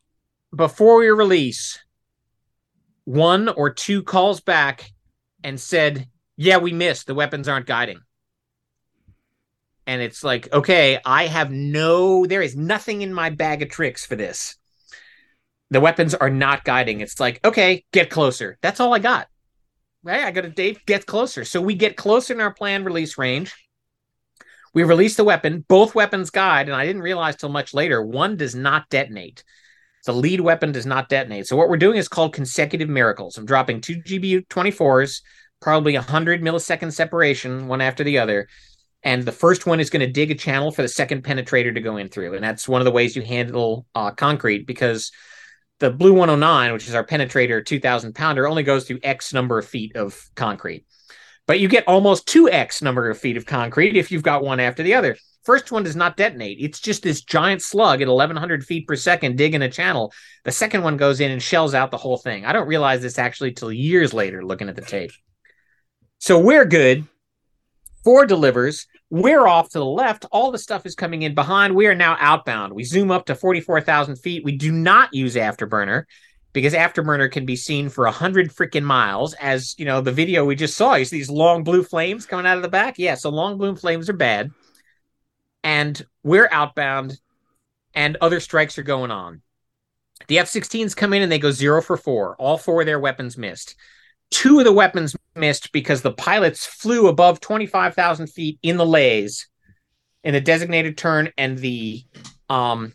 Speaker 2: before we release, one or two calls back and said, "Yeah, we missed. The weapons aren't guiding." And it's like, okay, I have no, there is nothing in my bag of tricks for this the weapons are not guiding. It's like, okay, get closer. That's all I got. Right? I got a date, get closer. So we get closer in our planned release range. We release the weapon. Both weapons guide, and I didn't realize till much later. One does not detonate. The lead weapon does not detonate. So what we're doing is called consecutive miracles. I'm dropping two GBU 24s, probably 100 millisecond separation, one after the other. And the first one is going to dig a channel for the second penetrator to go in through. And that's one of the ways you handle uh, concrete because the BLU 109, which is our penetrator 2000 pounder, only goes through X number of feet of concrete. But you get almost 2X number of feet of concrete if you've got one after the other. First one does not detonate. It's just this giant slug at 1100 feet per second digging a channel. The second one goes in and shells out the whole thing. I don't realize this actually till years later looking at the tape. So we're good. Four delivers. We're off to the left. All the stuff is coming in behind. We are now outbound. We zoom up to 44,000 feet. We do not use afterburner because afterburner can be seen for a hundred freaking miles. As you know, the video we just saw, see these long blue flames coming out of the back. Yeah, so long blue flames are bad. And we're outbound, and other strikes are going on. The F 16s come in and they go zero for four. All four of their weapons missed. Two of the weapons missed because the pilots flew above 25,000 feet in the lays in the designated turn, and the um,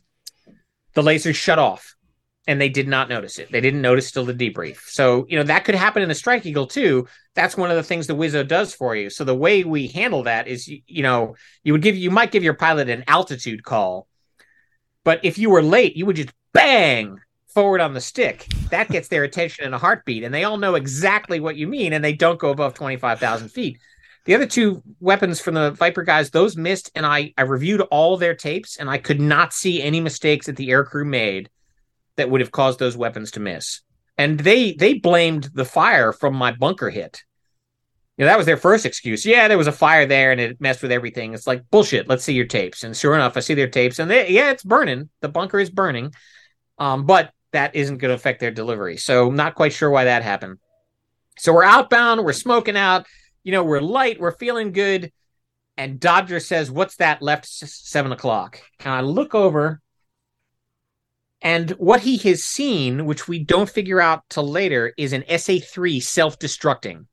Speaker 2: the lasers shut off, and they did not notice it. They didn't notice till the debrief. So you know that could happen in a Strike Eagle too. That's one of the things the Wizzo does for you. So the way we handle that is, you, you know, you would give you might give your pilot an altitude call, but if you were late, you would just bang forward on the stick. That gets their attention in a heartbeat, and they all know exactly what you mean, and they don't go above 25,000 feet. The other two weapons from the Viper guys, those missed, and I, I reviewed all their tapes, and I could not see any mistakes that the aircrew made that would have caused those weapons to miss. And they they blamed the fire from my bunker hit. You know, that was their first excuse. Yeah, there was a fire there and it messed with everything. It's like bullshit. Let's see your tapes. And sure enough, I see their tapes, and they, yeah, it's burning. The bunker is burning. Um, but that isn't going to affect their delivery. So I'm not quite sure why that happened. So we're outbound, we're smoking out, you know, we're light, we're feeling good. And Dodger says, What's that left seven o'clock? And I look over, and what he has seen, which we don't figure out till later, is an SA 3 self destructing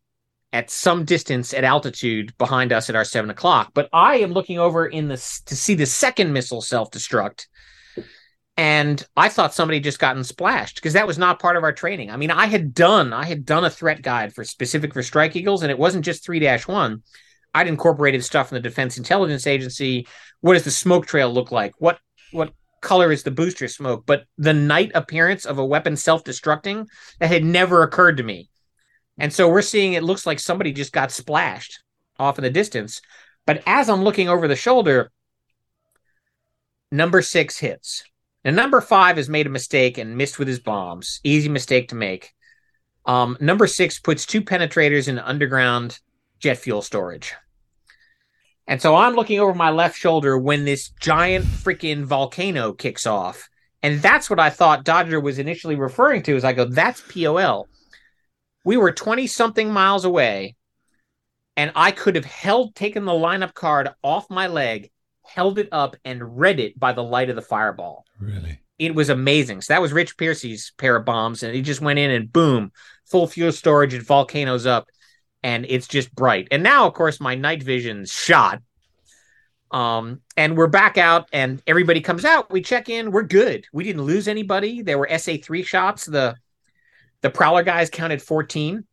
Speaker 2: at some distance at altitude behind us at our seven o'clock. But I am looking over in the to see the second missile self destruct and I thought somebody just gotten splashed because that was not part of our training. I mean, I had done I had done a threat guide for specific for Strike Eagles, and it wasn't just three one. I'd incorporated stuff from the Defense Intelligence Agency. What does the smoke trail look like? What what color is the booster smoke? But the night appearance of a weapon self destructing that had never occurred to me. And so we're seeing it looks like somebody just got splashed off in the distance. But as I'm looking over the shoulder, number six hits number five has made a mistake and missed with his bombs. Easy mistake to make. Um, number six puts two penetrators in underground jet fuel storage. And so I'm looking over my left shoulder when this giant freaking volcano kicks off. And that's what I thought Dodger was initially referring to as I go, that's POL. We were 20 something miles away, and I could have held, taken the lineup card off my leg held it up and read it by the light of the fireball.
Speaker 1: Really?
Speaker 2: It was amazing. So that was Rich Piercy's pair of bombs, and he just went in and boom, full fuel storage and volcanoes up, and it's just bright. And now, of course, my night vision's shot. Um, and we're back out, and everybody comes out. We check in. We're good. We didn't lose anybody. There were SA three shots. The the Prowler guys counted fourteen.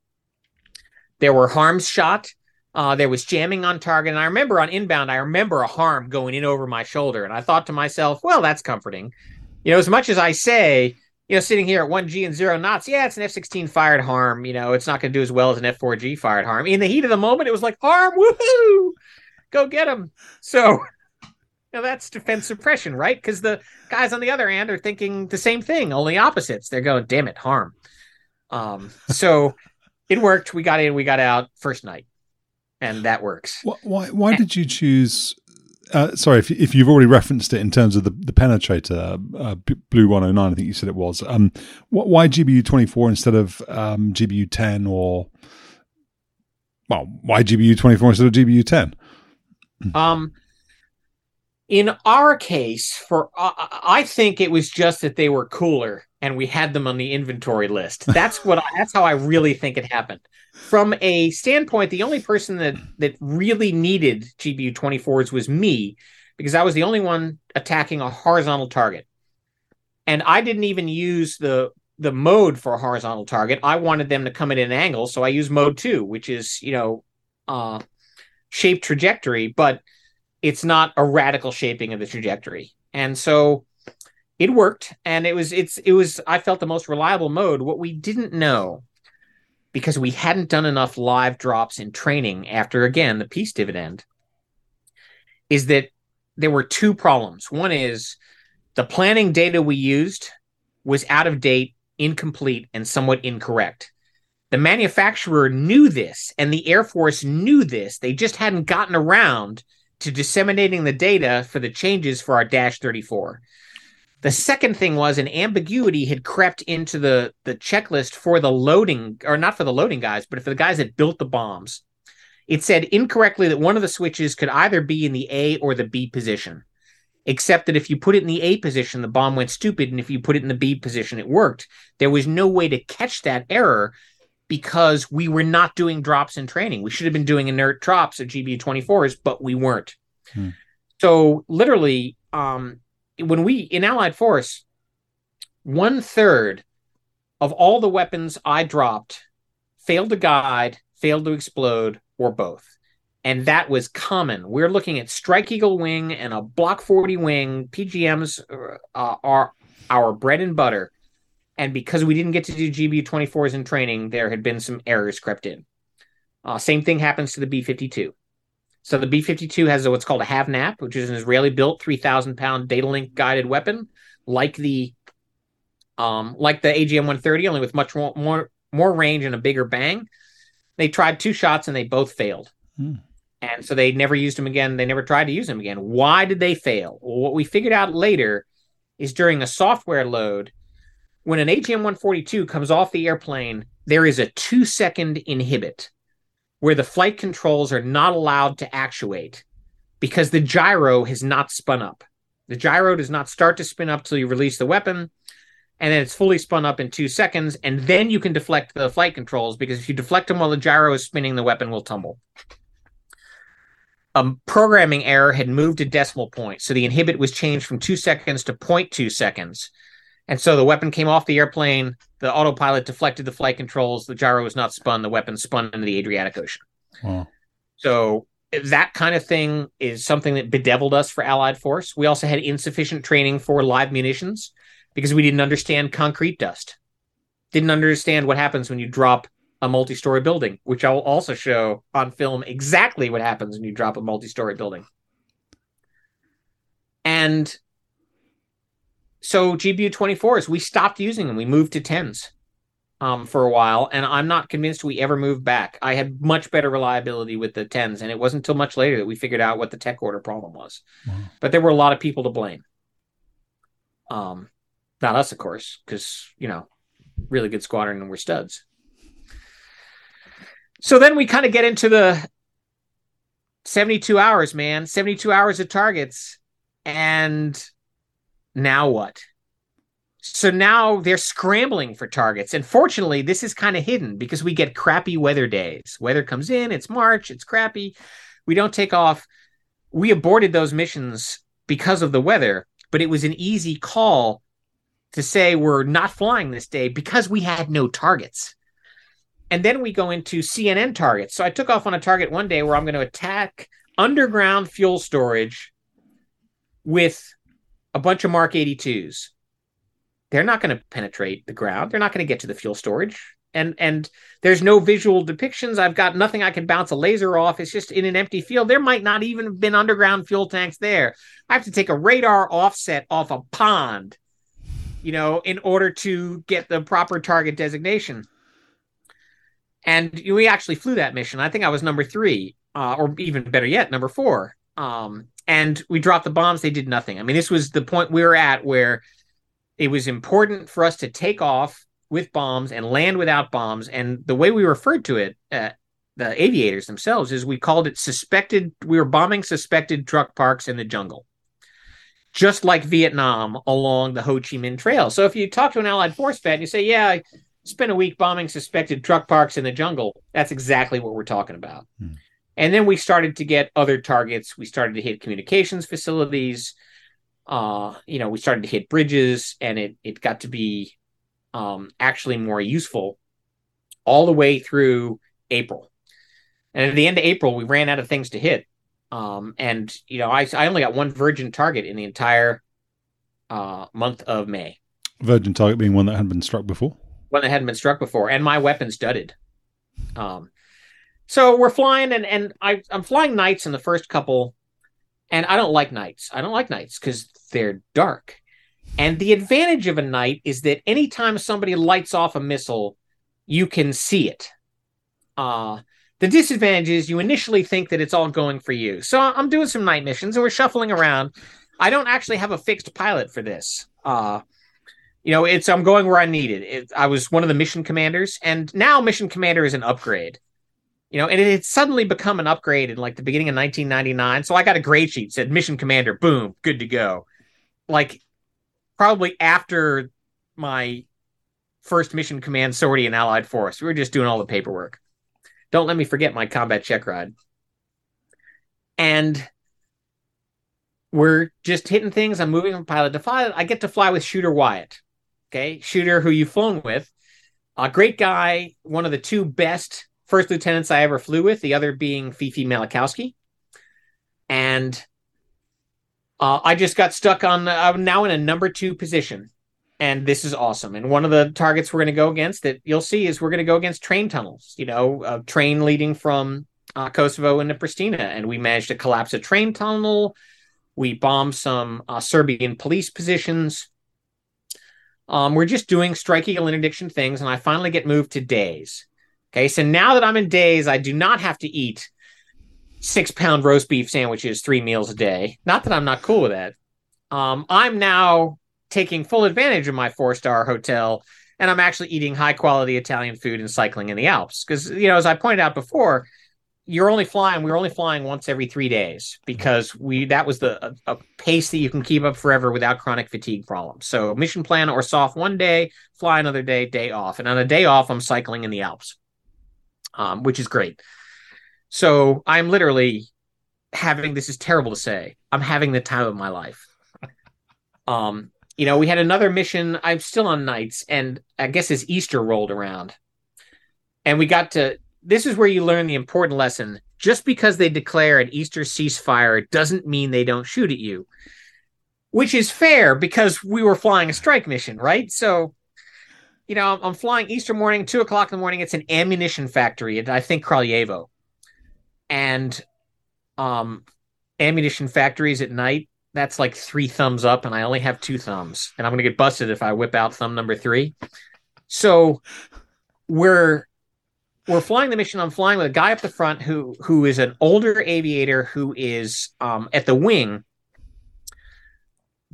Speaker 2: There were HARMs shot. Uh, there was jamming on target. And I remember on inbound, I remember a HARM going in over my shoulder. And I thought to myself, well, that's comforting. You know, as much as I say, you know, sitting here at 1G and zero knots, yeah, it's an F 16 fired HARM. You know, it's not going to do as well as an F 4G fired HARM. In the heat of the moment, it was like, HARM, woohoo, go get him. So, you know, that's defense suppression, right? Because the guys on the other end are thinking the same thing, only opposites. They're going, damn it, HARM. Um, so it worked. We got in, we got out first night and that works.
Speaker 1: Why? Why, did you choose? Uh, sorry, if, if you've already referenced it in terms of the, the penetrator, uh, BLU 109, I think you said it was. Um, why GBU 24 instead of um, GBU 10 or, well, why GBU 24 instead of GBU 10?
Speaker 2: Um, in our case, for uh, I think it was just that they were cooler and we had them on the inventory list. That's what. I, that's how I really think it happened from a standpoint, the only person that that really needed GBU 24s was me because I was the only one attacking a horizontal target. And I didn't even use the the mode for a horizontal target. I wanted them to come at an angle, so I used mode 2, which is, you know, uh shape trajectory, but it's not a radical shaping of the trajectory. And so it worked, and it was it's it was I felt the most reliable mode. What we didn't know because we hadn't done enough live drops in training after again the peace dividend is that there were two problems. One is the planning data we used was out of date, incomplete, and somewhat incorrect. The manufacturer knew this, and the Air Force knew this. They just hadn't gotten around to disseminating the data for the changes for our Dash 34. The second thing was an ambiguity had crept into the, the checklist for the loading, or not for the loading guys, but for the guys that built the bombs. It said incorrectly that one of the switches could either be in the A or the B position, except that if you put it in the A position, the bomb went stupid, and if you put it in the B position, it worked. There was no way to catch that error because we were not doing drops in training. We should have been doing inert drops of GB24s, but we weren't.
Speaker 1: Hmm.
Speaker 2: So literally, um, when we in Allied Force, one third of all the weapons I dropped failed to guide, failed to explode, or both. And that was common. We're looking at Strike Eagle wing and a Block 40 wing. PGMs uh, are our bread and butter. And because we didn't get to do GBU 24s in training, there had been some errors crept in. Uh, same thing happens to the B 52. So the B 52 has what's called a HAVNAP, which is an Israeli built 3,000 pound data link guided weapon, like the um, like the AGM 130, only with much more, more, more range and a bigger bang. They tried two shots and they both failed.
Speaker 1: Hmm.
Speaker 2: And so they never used them again. They never tried to use them again. Why did they fail? Well, what we figured out later is during a software load, when an AGM 142 comes off the airplane, there is a two second inhibit where the flight controls are not allowed to actuate because the gyro has not spun up. The gyro does not start to spin up till you release the weapon, and then it's fully spun up in two seconds, and then you can deflect the flight controls because if you deflect them while the gyro is spinning, the weapon will tumble. A programming error had moved a decimal point, so the inhibit was changed from two seconds to 0.2 seconds. And so the weapon came off the airplane, the autopilot deflected the flight controls, the gyro was not spun, the weapon spun into the Adriatic Ocean.
Speaker 1: Wow.
Speaker 2: So that kind of thing is something that bedeviled us for Allied Force. We also had insufficient training for live munitions because we didn't understand concrete dust. Didn't understand what happens when you drop a multi-story building, which I will also show on film exactly what happens when you drop a multi-story building. And so GBU 24s, we stopped using them. We moved to 10s um, for a while, and I'm not convinced we ever moved back. I had much better reliability with the 10s, and it wasn't until much later that we figured out what the tech order problem was.
Speaker 1: Wow.
Speaker 2: But there were a lot of people to blame. Um, not us, of course, because you know, really good squadron and we're studs. So then we kind of get into the 72 hours, man, 72 hours of targets, and now what? So now they're scrambling for targets. And fortunately, this is kind of hidden because we get crappy weather days. Weather comes in, it's March, it's crappy. We don't take off. We aborted those missions because of the weather, but it was an easy call to say we're not flying this day because we had no targets. And then we go into CNN targets. So I took off on a target one day where I'm going to attack underground fuel storage with a bunch of Mark 82s they're not going to penetrate the ground. They're not going to get to the fuel storage. And and there's no visual depictions. I've got nothing I can bounce a laser off. It's just in an empty field. There might not even have been underground fuel tanks there. I have to take a radar offset off a pond, you know, in order to get the proper target designation. And we actually flew that mission. I think I was number three, uh, or even better yet, number four. Um, and we dropped the bombs. They did nothing. I mean, this was the point we were at where it was important for us to take off with bombs and land without bombs. And the way we referred to it, uh, the aviators themselves, is we called it suspected. We were bombing suspected truck parks in the jungle, just like Vietnam along the Ho Chi Minh Trail. So if you talk to an Allied force vet and you say, "Yeah, I spent a week bombing suspected truck parks in the jungle," that's exactly what we're talking about.
Speaker 1: Hmm.
Speaker 2: And then we started to get other targets. We started to hit communications facilities uh, you know, we started to hit bridges and it it got to be um, actually more useful all the way through April. And at the end of April, we ran out of things to hit. Um, and you know, I I only got one virgin target in the entire uh, month of May.
Speaker 1: Virgin target being one that hadn't been struck before.
Speaker 2: One that hadn't been struck before, and my weapon studded. Um, so we're flying, and and I I'm flying nights in the first couple, and I don't like nights. I don't like nights because they're dark. And the advantage of a night is that anytime somebody lights off a missile, you can see it. Uh, the disadvantage is you initially think that it's all going for you. So I'm doing some night missions and we're shuffling around. I don't actually have a fixed pilot for this. Uh, you know, it's I'm going where I need it. it. I was one of the mission commanders, and now mission commander is an upgrade. You know, and it had suddenly become an upgrade in like the beginning of 1999. So I got a grade sheet said mission commander, boom, good to go. Like probably after my first mission command sortie in Allied Force. We were just doing all the paperwork. Don't let me forget my combat check ride. And we're just hitting things. I'm moving from pilot to pilot. I get to fly with Shooter Wyatt. Okay. Shooter, who you've flown with. A great guy, one of the two best first lieutenants I ever flew with, the other being Fifi Malachowski. And uh, I just got stuck on, I'm now in a number two position. And this is awesome. And one of the targets we're going to go against that you'll see is we're going to go against train tunnels, you know, a train leading from uh, Kosovo into Pristina. And we managed to collapse a train tunnel. We bombed some uh, Serbian police positions. Um, we're just doing strike eagle interdiction things. And I finally get moved to days. Okay. So now that I'm in days, I do not have to eat six pound roast beef sandwiches three meals a day. Not that I'm not cool with that. Um, I'm now taking full advantage of my four star hotel and I'm actually eating high quality Italian food and cycling in the Alps. Because, you know, as I pointed out before, you're only flying, we are only flying once every three days because we that was the a, a, pace that you can keep up forever without chronic fatigue problems. So mission plan or soft one day, fly another day, day off. And on a day off, I'm cycling in the Alps, um, which is great. So I'm literally having this is terrible to say. I'm having the time of my life. Um, you know, we had another mission. I'm still on nights, and I guess as Easter rolled around, and we got to. This is where you learn the important lesson. Just because they declare an Easter ceasefire doesn't mean they don't shoot at you, which is fair because we were flying a strike mission, right? So, you know, I'm flying Easter morning, two o'clock in the morning. It's an ammunition factory at I think Kraljevo, and um, ammunition factories at night that's like three thumbs up, and I only have two thumbs, and I'm gonna get busted if I whip out thumb number three. So we're we're flying the mission. I'm flying with a guy up the front who who is an older aviator who is um, at the wing,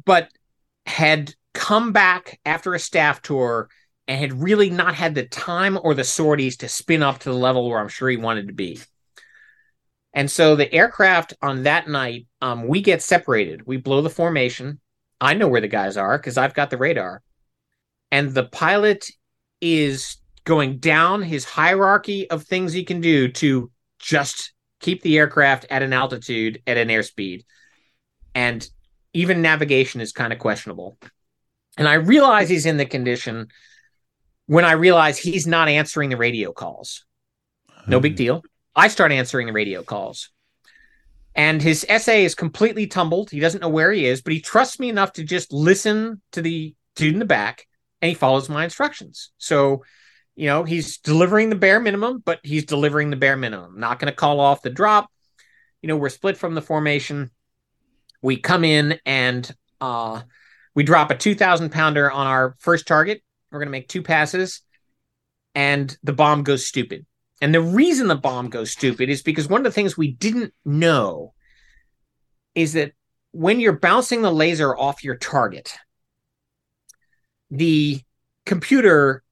Speaker 2: but had come back after a staff tour and had really not had the time or the sorties to spin up to the level where I'm sure he wanted to be. And so the aircraft on that night, um, we get separated. We blow the formation. I know where the guys are because I've got the radar. And the pilot is going down his hierarchy of things he can do to just keep the aircraft at an altitude at an airspeed. And even navigation is kind of questionable. And I realize he's in the condition when I realize he's not answering the radio calls. No big deal. I start answering the radio calls. And his SA is completely tumbled. He doesn't know where he is, but he trusts me enough to just listen to the dude in the back and he follows my instructions. So, you know, he's delivering the bare minimum, but he's delivering the bare minimum. Not going to call off the drop. You know, we're split from the formation. We come in and uh, we drop a 2,000 pounder on our first target. We're going to make two passes and the bomb goes stupid. And the reason the bomb goes stupid is because one of the things we didn't know is that when you're bouncing the laser off your target, the computer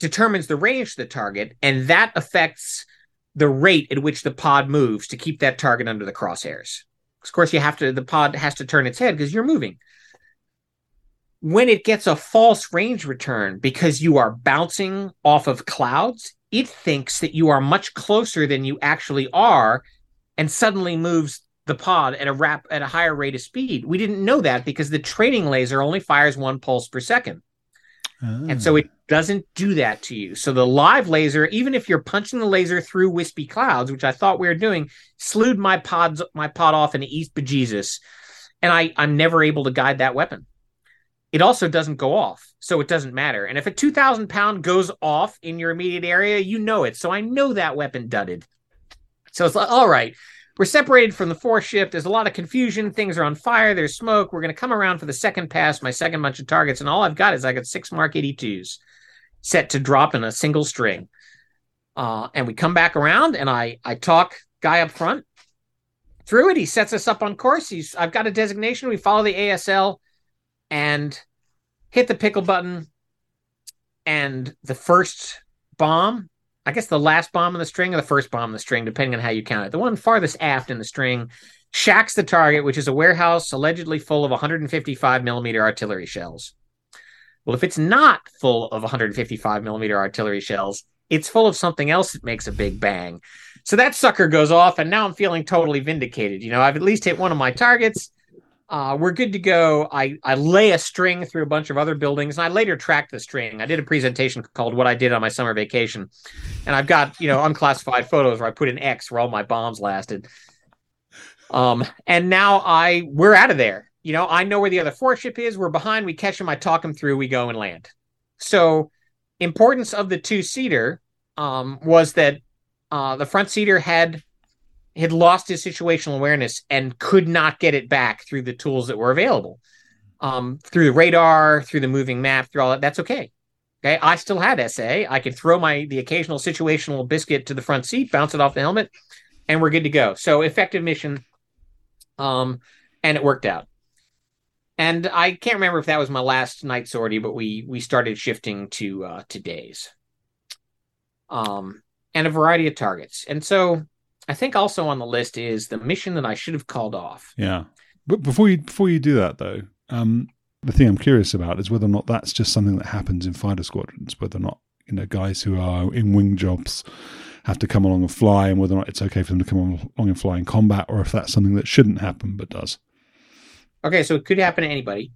Speaker 2: determines the range of the target, and that affects the rate at which the pod moves to keep that target under the crosshairs. Of course, you have to, the pod has to turn its head because you're moving. When it gets a false range return because you are bouncing off of clouds, it thinks that you are much closer than you actually are and suddenly moves the pod at a rap at a higher rate of speed. We didn't know that because the training laser only fires one pulse per second. Oh. And so it ah. doesn't do that to you. So the live laser, even if you're punching the laser through wispy clouds, which I thought we were doing, slewed my pods my pod off in the east bejesus. And I, I'm never able to guide that weapon. It also doesn't go off. So it doesn't matter. And if a 2,000 pound goes off in your immediate area, you know it. So I know that weapon dudded. So it's like, all right, we're separated from the fourth ship. There's a lot of confusion. Things are on fire. There's smoke. We're going to come around for the second pass, my second bunch of targets. And all I've got is I got six Mark 82s set to drop in a single string. Uh, and we come back around and I, I talk guy up front through it. He sets us up on course. He's, I've got a designation. We follow the ASL and hit the pickle button. And the first bomb, I guess the last bomb in the string or the first bomb in the string, depending on how you count it, the one farthest aft in the string shacks the target, which is a warehouse allegedly full of 155 millimeter artillery shells. Well, if it's not full of 155 millimeter artillery shells, it's full of something else that makes a big bang. So that sucker goes off, and now I'm feeling totally vindicated. You know, I've at least hit one of my targets. Uh, we're good to go. I, I lay a string through a bunch of other buildings, and I later tracked the string. I did a presentation called "What I Did on My Summer Vacation," and I've got you know unclassified photos where I put an X where all my bombs lasted. Um, and now I we're out of there. You know, I know where the other four ship is. We're behind. We catch them. I talk them through. We go and land. So, importance of the two seater um, was that uh, the front seater had had lost his situational awareness and could not get it back through the tools that were available. Um, through the radar through the moving map through all that that's okay. Okay i still had sa i could throw my the occasional situational biscuit to the front seat bounce it off the helmet and we're good to go. So effective mission um and it worked out. And i can't remember if that was my last night sortie but we we started shifting to uh to days. Um and a variety of targets. And so I think also on the list is the mission that I should have called off.
Speaker 1: Yeah. But before you before you do that though, um, the thing I'm curious about is whether or not that's just something that happens in fighter squadrons, whether or not, you know, guys who are in wing jobs have to come along and fly and whether or not it's okay for them to come along and fly in combat or if that's something that shouldn't happen but does.
Speaker 2: Okay, so it could happen to anybody.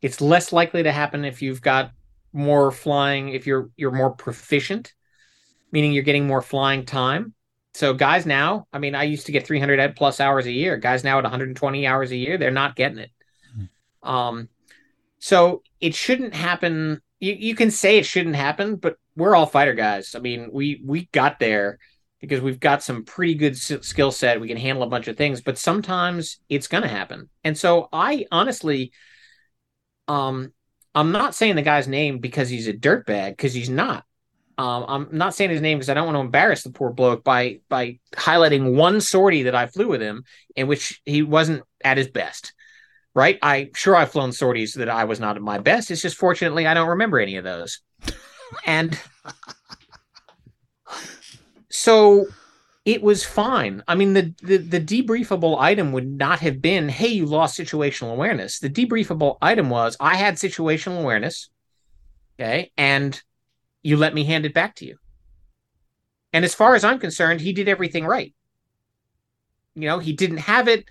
Speaker 2: It's less likely to happen if you've got more flying, if you're you're more proficient, meaning you're getting more flying time so guys now, I mean, I used to get 300 plus hours a year. Guys now at 120 hours a year, they're not getting it. Mm-hmm. Um, so it shouldn't happen. You, you can say it shouldn't happen, but we're all fighter guys. I mean, we we got there because we've got some pretty good s- skill set. We can handle a bunch of things, but sometimes it's going to happen. And so I honestly, um, I'm not saying the guy's name because he's a dirtbag because he's not. Um, I'm not saying his name because I don't want to embarrass the poor bloke by by highlighting one sortie that I flew with him in which he wasn't at his best. Right? I sure I've flown sorties that I was not at my best. It's just fortunately I don't remember any of those. and so it was fine. I mean, the, the the debriefable item would not have been, "Hey, you lost situational awareness." The debriefable item was, "I had situational awareness." Okay, and you let me hand it back to you. And as far as I'm concerned, he did everything right. You know, he didn't have it.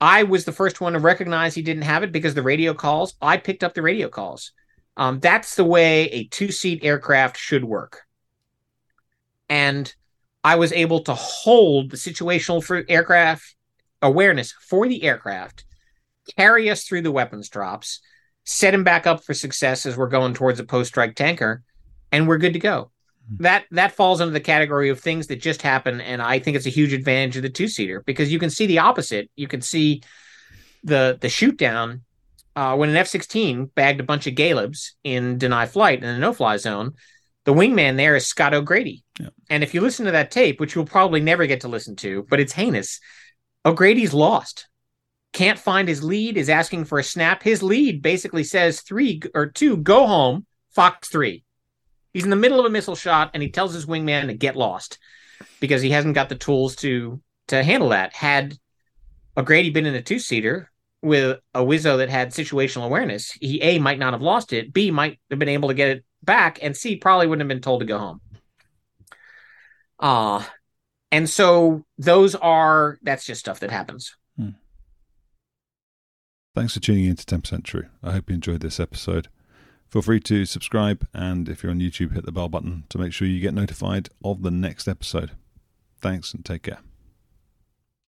Speaker 2: I was the first one to recognize he didn't have it because the radio calls, I picked up the radio calls. Um, that's the way a two seat aircraft should work. And I was able to hold the situational for aircraft awareness for the aircraft, carry us through the weapons drops, set him back up for success as we're going towards a post strike tanker, and we're good to go. Hmm. That that falls under the category of things that just happen, and I think it's a huge advantage of the two seater because you can see the opposite. You can see the the shoot down uh, when an F sixteen bagged a bunch of Galebs in deny flight in the no fly zone. The wingman there is Scott O'Grady, yeah. and if you listen to that tape, which you'll probably never get to listen to, but it's heinous. O'Grady's lost can't find his lead, is asking for a snap. His lead basically says three or two, go home, Fox three. He's in the middle of a missile shot and he tells his wingman to get lost because he hasn't got the tools to to handle that. Had O'Grady been in a two seater with a Wizzo that had situational awareness, he A might not have lost it, B might have been able to get it back, and C probably wouldn't have been told to go home. Uh and so those are that's just stuff that happens. Hmm.
Speaker 1: Thanks for tuning in to 10% True. I hope you enjoyed this episode. Feel free to subscribe, and if you're on YouTube, hit the bell button to make sure you get notified of the next episode. Thanks and take care.